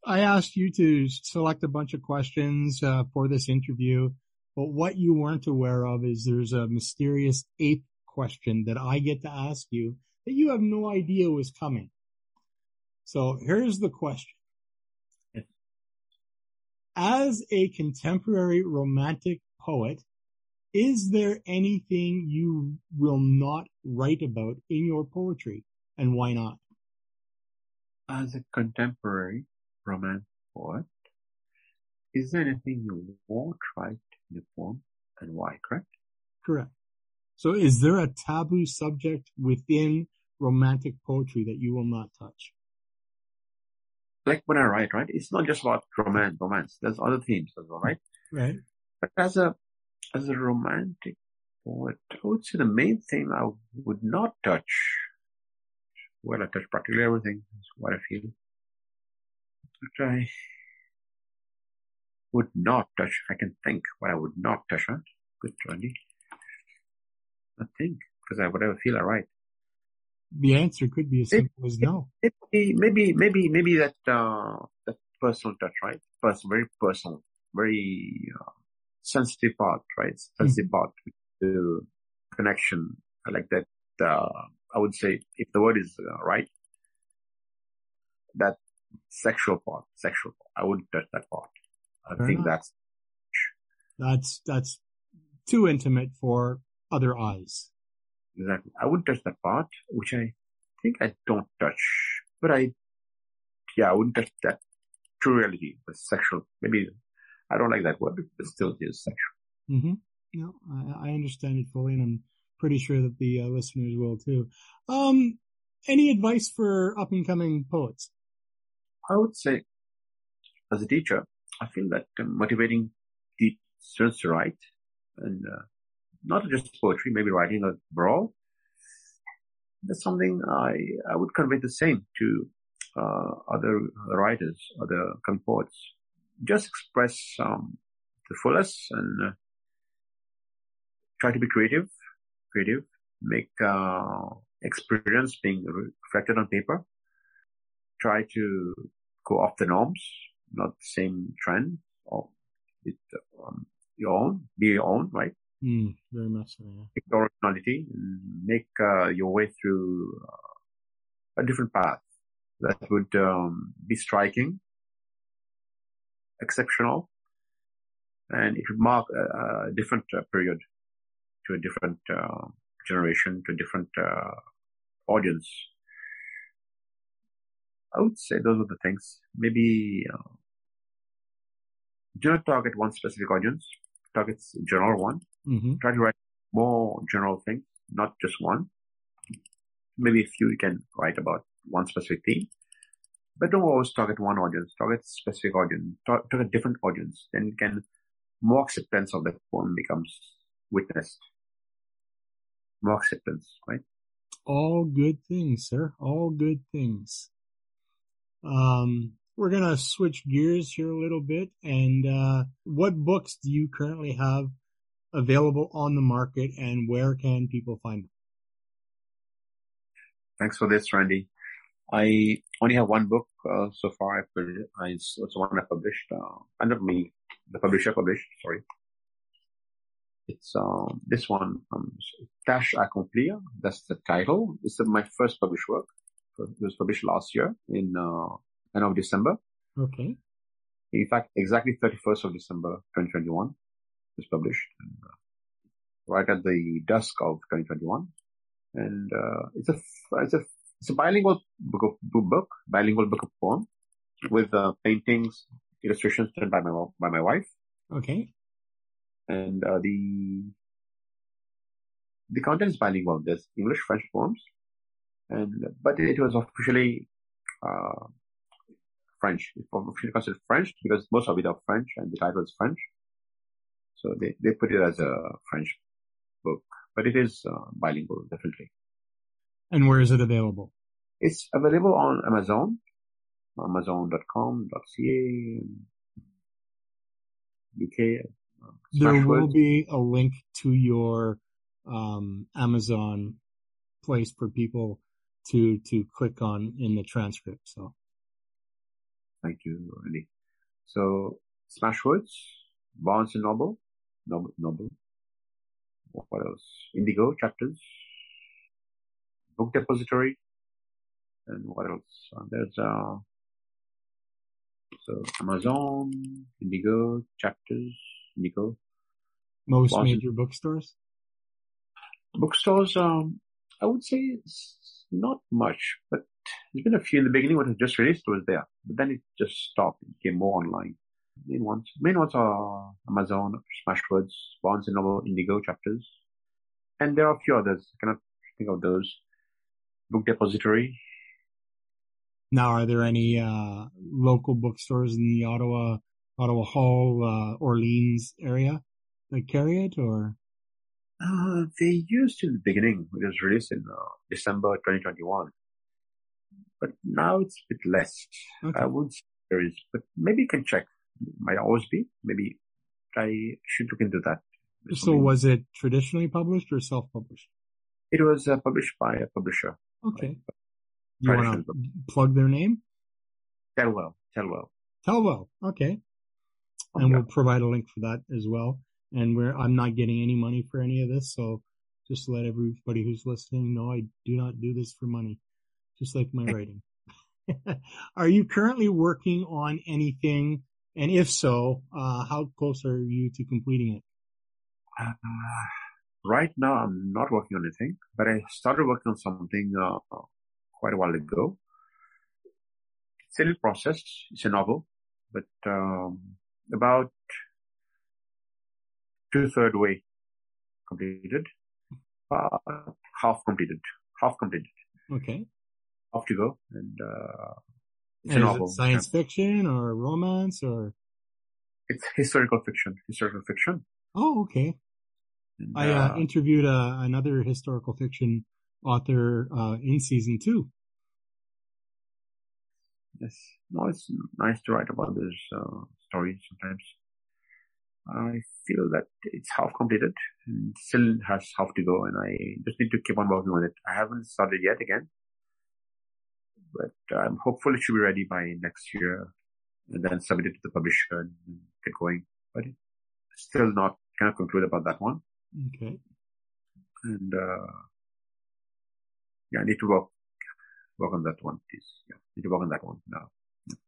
I asked you to select a bunch of questions uh, for this interview, but what you weren't aware of is there's a mysterious eighth question that I get to ask you that you have no idea was coming. So here's the question. As a contemporary romantic poet, is there anything you will not write about in your poetry and why not? As a contemporary romantic poet. Is there anything you won't write in the poem and why, correct? Correct. So is there a taboo subject within romantic poetry that you will not touch? Like when I write, right? It's not just about romance, romance. There's other themes as well, right? Right. But as a, as a romantic poet, I would say the main thing I would not touch, well, I touch practically everything, is what I feel. But I would not touch, I can think what I would not touch on. Good, Randy. I think, because I whatever feel I write. The answer could be as simple as no. *laughs* Maybe, maybe, maybe, maybe that, uh, that personal touch, right? Person, very personal, very, uh, sensitive part, right? Sensitive mm-hmm. part to connection. I like that, uh, I would say if the word is uh, right, that sexual part, sexual part. I wouldn't touch that part. I Fair think enough. that's that's that's too intimate for other eyes. Exactly. I wouldn't touch that part, which I think I don't touch. But I, yeah, I wouldn't touch that true reality, the sexual. Maybe I don't like that word, but still is sexual. Mm-hmm. No, I, I understand it fully, and I'm pretty sure that the uh, listeners will too. Um, any advice for up and coming poets? I would say, as a teacher, I feel that uh, motivating students to write and uh, not just poetry, maybe writing a brawl, that's something I, I would convey the same to uh, other writers, other compotes. Just express um, the fullest and uh, try to be creative, creative, make uh, experience being reflected on paper. Try to go off the norms, not the same trend, or it, um, your own, be your own, right? Mm, very much so. Yeah. Make originality make uh, your way through uh, a different path that would um, be striking, exceptional, and it would mark a, a different uh, period to a different uh, generation, to a different uh, audience. I would say those are the things. Maybe uh, do not target one specific audience. Target general one. Mm-hmm. Try to write more general things, not just one. Maybe a few you can write about one specific theme, but don't always target one audience. Target specific audience. Target different audience. Then you can more acceptance of the poem becomes witnessed. More acceptance, right? All good things, sir. All good things. Um, we're going to switch gears here a little bit. And, uh, what books do you currently have available on the market and where can people find them? Thanks for this, Randy. I only have one book uh, so far. I put it, I, it's the one I published uh, under me. The publisher published. Sorry, it's um, this one, um, Tâche Accomplir. That's the title. It's my first published work. It was published last year in uh, end of December. Okay. In fact, exactly 31st of December 2021 was published, and, uh, right at the dusk of 2021. And uh, it's a it's a it's a bilingual book of book, bilingual book of poem with uh, paintings, illustrations done by my by my wife. Okay. And uh, the the content is bilingual. There's English, French poems, and but it was officially uh, French. It's officially considered French because most of it are French, and the title is French. So they they put it as a French book, but it is uh, bilingual, definitely. And where is it available? It's available on Amazon, amazon.com.ca, UK. Uh, there will be a link to your um, Amazon place for people to to click on in the transcript. So, thank you, Andy. So, Smashwords, Barnes and Noble, Noble, Noble. What else? Indigo chapters, Book Depository, and what else? Uh, there's uh, so Amazon, Indigo, Chapters, Indigo. Most Boston. major bookstores. Bookstores, um, I would say it's not much, but there's been a few in the beginning when it was just released. Was there, but then it just stopped. It became more online. Main ones, main ones are Amazon, Smashwords, Barnes and Noble, Indigo chapters, and there are a few others. I cannot think of those. Book Depository, now, are there any uh, local bookstores in the Ottawa, Ottawa Hall, uh, Orleans area that carry it, or? Uh, they used to in the beginning. It was released in uh, December 2021, but now it's a bit less. Okay. I would say there is, but maybe you can check. Might always be. Maybe I should look into that. so, was it traditionally published or self-published? It was uh, published by a publisher. Okay. You want to plug their name? Tellwell. Tellwell. Tellwell. Okay. And yeah. we'll provide a link for that as well. And we're, I'm not getting any money for any of this. So just let everybody who's listening know I do not do this for money, just like my *laughs* writing. *laughs* are you currently working on anything? And if so, uh, how close are you to completing it? Uh, right now, I'm not working on anything, but I started working on something uh, quite a while ago. It's a little process. It's a novel, but um, about two third way completed, uh, half completed, half completed. Okay. Half to go, and novel. science yeah. fiction or romance or? It's historical fiction. Historical fiction. Oh, okay. And, I uh, uh, interviewed uh, another historical fiction author uh, in season two. Yes, no, it's nice to write about this uh, story sometimes. I feel that it's half completed and still has half to go, and I just need to keep on working on it. I haven't started yet again, but I'm hopeful it should be ready by next year, and then submit it to the publisher and get going. But still not kind of conclude about that one. Okay. And uh, yeah, I need to work work on that one, please. Yeah, need to work on that one now.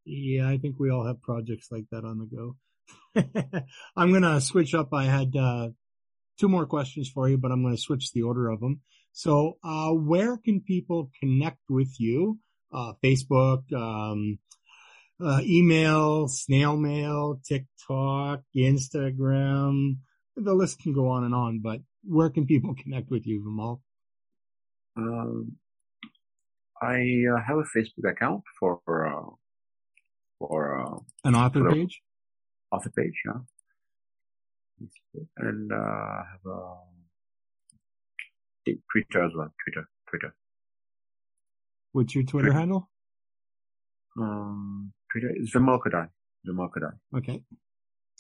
Yeah, I think we all have projects like that on the go. *laughs* I'm gonna switch up. I had uh, two more questions for you, but I'm gonna switch the order of them. So, uh, where can people connect with you? Uh, Facebook, um, uh, email, snail mail, TikTok, Instagram. The list can go on and on, but where can people connect with you, Vimal? Um, I uh, have a Facebook account for uh, for uh, an author for page. Author page, yeah. And uh, I have a Twitter as well. Twitter, Twitter. What's your Twitter, Twitter. handle? Um, Twitter is Vimal Kodai. Vimal Okay.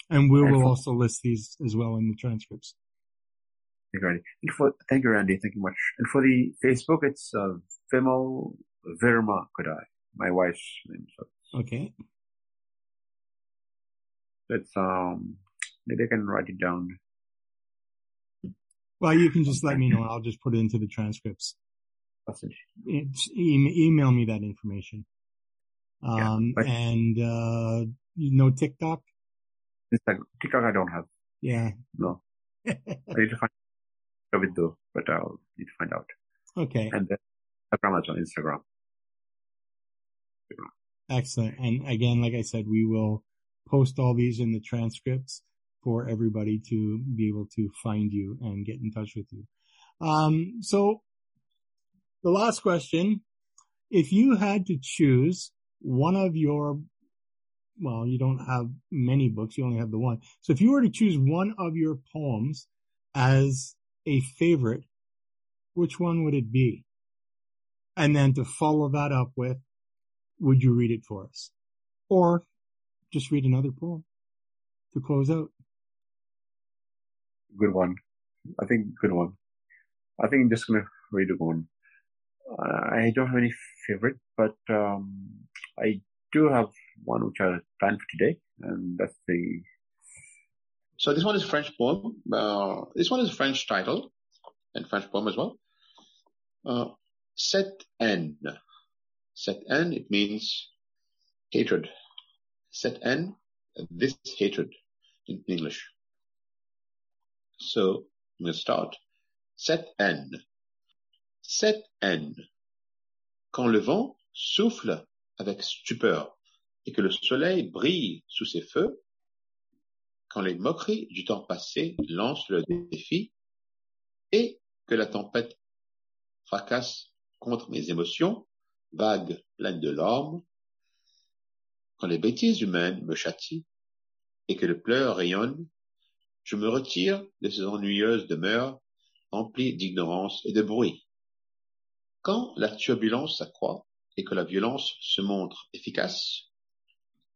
And we will also list these as well in the transcripts. Thank you, Randy. And for, thank you, Randy. Thank you much. And for the Facebook, it's uh, Vimal Verma Kodai, my wife's name. So. Okay. It's um maybe I can write it down. Well, you can just let me know. I'll just put it into the transcripts. It's, e- email me that information. Um, yeah, and, uh, you know TikTok? TikTok I don't have. Yeah. No. *laughs* I need to find out with though, but I'll need to find out. Okay. And then Instagram as well, Instagram. Excellent. And again, like I said, we will post all these in the transcripts for everybody to be able to find you and get in touch with you. Um, so the last question, if you had to choose one of your, well, you don't have many books, you only have the one. So if you were to choose one of your poems as a favorite, which one would it be? And then to follow that up with, would you read it for us? Or just read another poem to close out. Good one. I think good one. I think I'm just gonna read one. I don't have any favorite, but um, I do have one which I planned for today, and that's the. So this one is French poem. Uh, this one is French title and French poem as well. Uh, Cette haine. Cette haine, it means hatred. Cette haine, this hatred in English. So, I'm going to start. Cette haine. Cette haine. Quand le vent souffle avec stupeur et que le soleil brille sous ses feux, quand les moqueries du temps passé lancent le défi et que la tempête fracasse contre mes émotions, vagues pleines de larmes, quand les bêtises humaines me châtient et que le pleur rayonne, je me retire de ces ennuyeuses demeures emplies d'ignorance et de bruit. Quand la turbulence s'accroît et que la violence se montre efficace,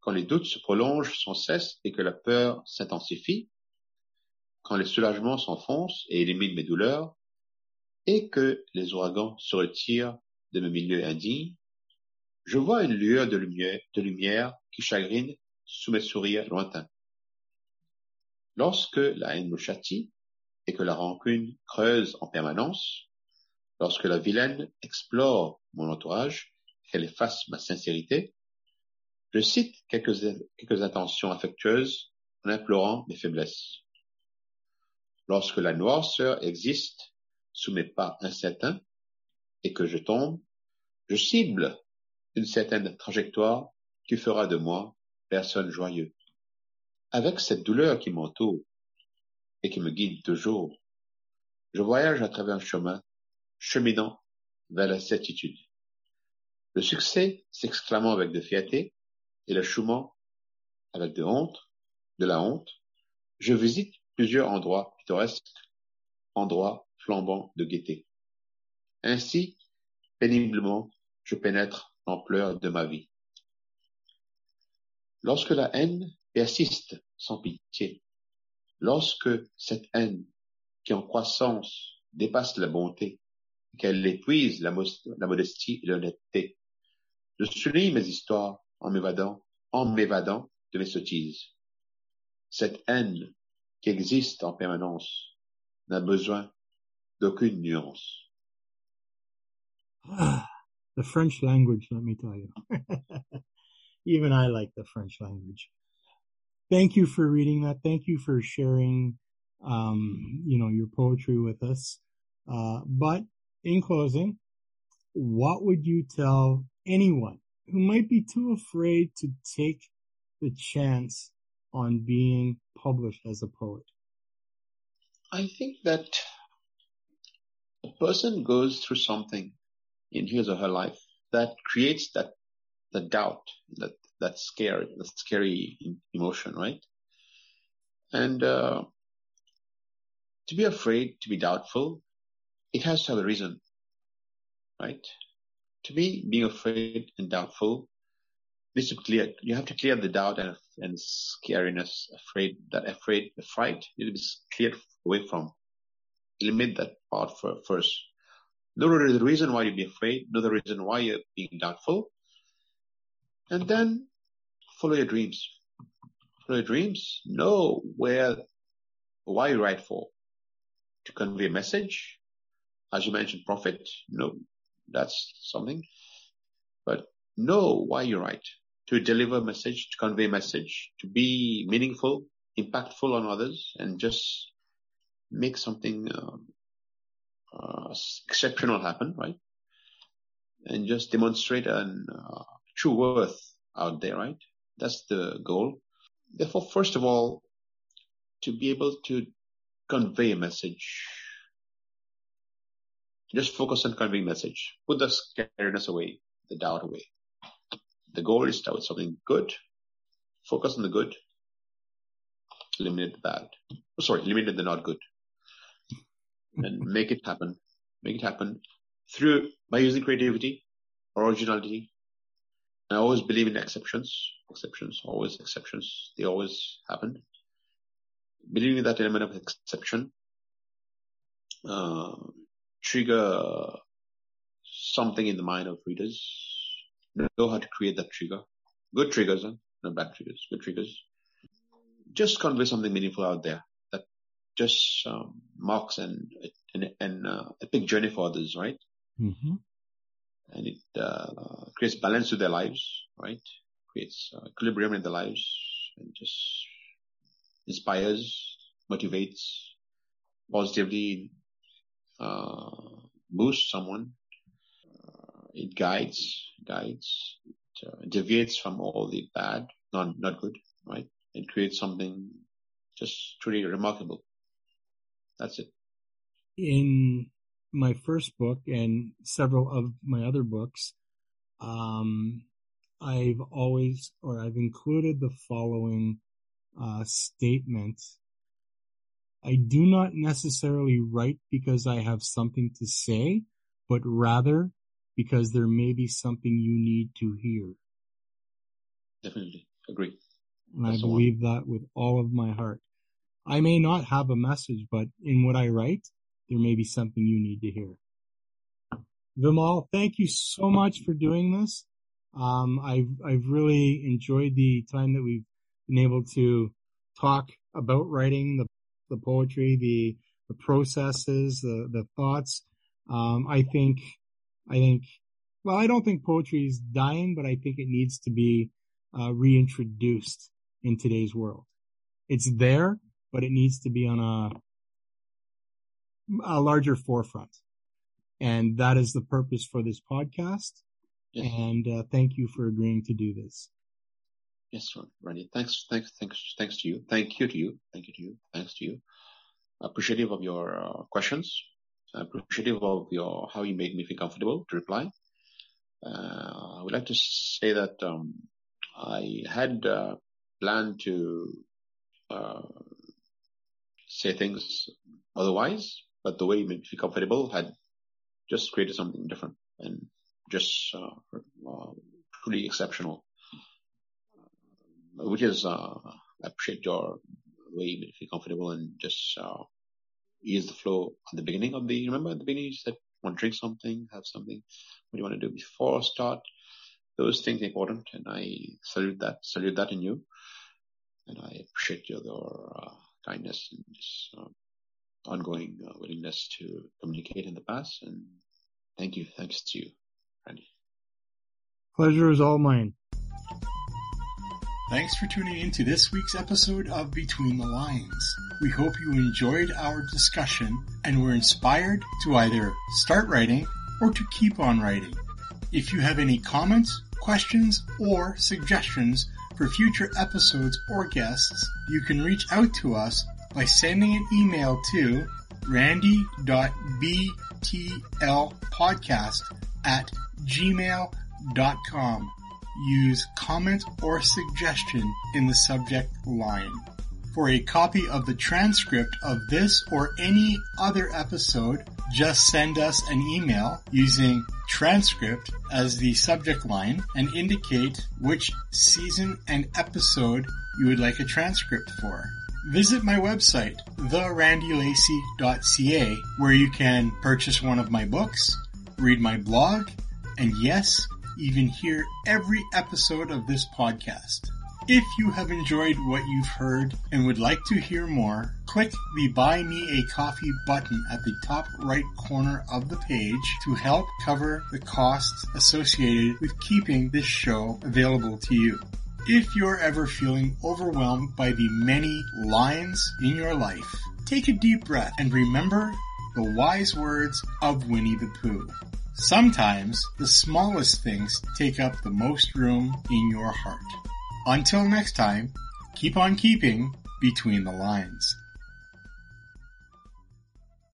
quand les doutes se prolongent sans cesse et que la peur s'intensifie, quand les soulagements s'enfoncent et éliminent mes douleurs, et que les ouragans se retirent de mes milieux indignes, je vois une lueur de lumière, qui chagrine sous mes sourires lointains. Lorsque la haine me châtie et que la rancune creuse en permanence, lorsque la vilaine explore mon entourage, qu'elle efface ma sincérité, je cite quelques, quelques intentions affectueuses en implorant mes faiblesses. Lorsque la noirceur existe sous mes pas incertains et que je tombe, je cible une certaine trajectoire qui fera de moi personne joyeuse. Avec cette douleur qui m'entoure et qui me guide toujours, je voyage à travers un chemin cheminant vers la certitude. Le succès s'exclamant avec de fierté et le avec de honte, de la honte, je visite plusieurs endroits pittoresques, endroits flambants de gaieté. Ainsi, péniblement, je pénètre l'ampleur de ma vie. Lorsque la haine persiste sans pitié, lorsque cette haine qui en croissance dépasse la bonté, qu'elle épuise la, modestie et l'honnêteté, je souligne mes histoires en m'évadant, en m'évadant de mes sottises. Cette haine qui existe en permanence n'a besoin d'aucune nuance. Ah, the French language, let me tell you. *laughs* Even I like the French language. Thank you for reading that. Thank you for sharing, um, you know, your poetry with us. Uh, but in closing, what would you tell anyone who might be too afraid to take the chance on being published as a poet? I think that a person goes through something in his or her life that creates that the doubt, that that scary, that scary emotion, right? And uh, to be afraid, to be doubtful, it has to have a reason, right? To me, being afraid and doubtful needs to clear. You have to clear the doubt and and scariness, afraid that afraid, the fright to be cleared away from. Eliminate that part for, first. Know the reason why you be afraid. Know the reason why you're being doubtful. And then follow your dreams. Follow your dreams. Know where, why you write for. To convey a message. As you mentioned, profit. No, that's something. But know why you write. To deliver a message, to convey a message, to be meaningful, impactful on others, and just make something um, uh, exceptional happen, right? And just demonstrate an uh, true worth out there, right? That's the goal. Therefore, first of all, to be able to convey a message, just focus on conveying message. Put the scariness away, the doubt away. The goal is to have something good. Focus on the good. Eliminate the bad. Oh, sorry, eliminate the not good and make it happen. Make it happen through by using creativity, originality. I always believe in exceptions. Exceptions, always exceptions. They always happen. Believing in that element of exception, uh, trigger something in the mind of readers. Know how to create that trigger. Good triggers, huh? not bad triggers. Good triggers. Just convey something meaningful out there that just um, marks an an, an uh, epic journey for others, right? Mm-hmm. And it uh, creates balance to their lives, right? Creates uh, equilibrium in their lives, and just inspires, motivates, positively boosts someone. Uh, it guides, guides, it uh, deviates from all the bad, not not good, right? It creates something just truly remarkable. That's it. In my first book and several of my other books, um, I've always, or I've included the following uh, statement. I do not necessarily write because I have something to say, but rather because there may be something you need to hear. Definitely agree. And That's I believe that with all of my heart. I may not have a message, but in what I write, there may be something you need to hear. Vimal, thank you so much for doing this. Um, I've, I've really enjoyed the time that we've been able to talk about writing the, the poetry, the, the processes, the, the thoughts. Um, I think, I think, well, I don't think poetry is dying, but I think it needs to be, uh, reintroduced in today's world. It's there but it needs to be on a, a larger forefront. And that is the purpose for this podcast. Yes. And uh, thank you for agreeing to do this. Yes, Randy. Thanks, thanks, thanks, thanks to you. Thank you to you. Thank you to you. Thanks to you. Appreciative of your uh, questions. Appreciative of your how you made me feel comfortable to reply. Uh, I would like to say that um, I had uh, planned to uh, say things otherwise, but the way you made me feel comfortable had just created something different and just uh, uh, truly exceptional. Which is uh, appreciate your way you feel comfortable and just uh, ease the flow at the beginning of the. Remember at the beginning you said want to drink something, have something. What do you want to do before start? Those things are important, and I salute that. Salute that in you, and I appreciate your, your uh, kindness and just uh, ongoing uh, willingness to communicate in the past. And thank you, thanks to you, Randy. Pleasure is all mine. Thanks for tuning in to this week's episode of Between the Lines. We hope you enjoyed our discussion and were inspired to either start writing or to keep on writing. If you have any comments, questions, or suggestions for future episodes or guests, you can reach out to us by sending an email to randy.btlpodcast at gmail.com use comment or suggestion in the subject line. For a copy of the transcript of this or any other episode, just send us an email using transcript as the subject line and indicate which season and episode you would like a transcript for. Visit my website, therandylacey.ca, where you can purchase one of my books, read my blog, and yes, even hear every episode of this podcast. If you have enjoyed what you've heard and would like to hear more, click the Buy Me a Coffee button at the top right corner of the page to help cover the costs associated with keeping this show available to you. If you're ever feeling overwhelmed by the many lines in your life, take a deep breath and remember the wise words of Winnie the Pooh. Sometimes the smallest things take up the most room in your heart. Until next time, keep on keeping between the lines.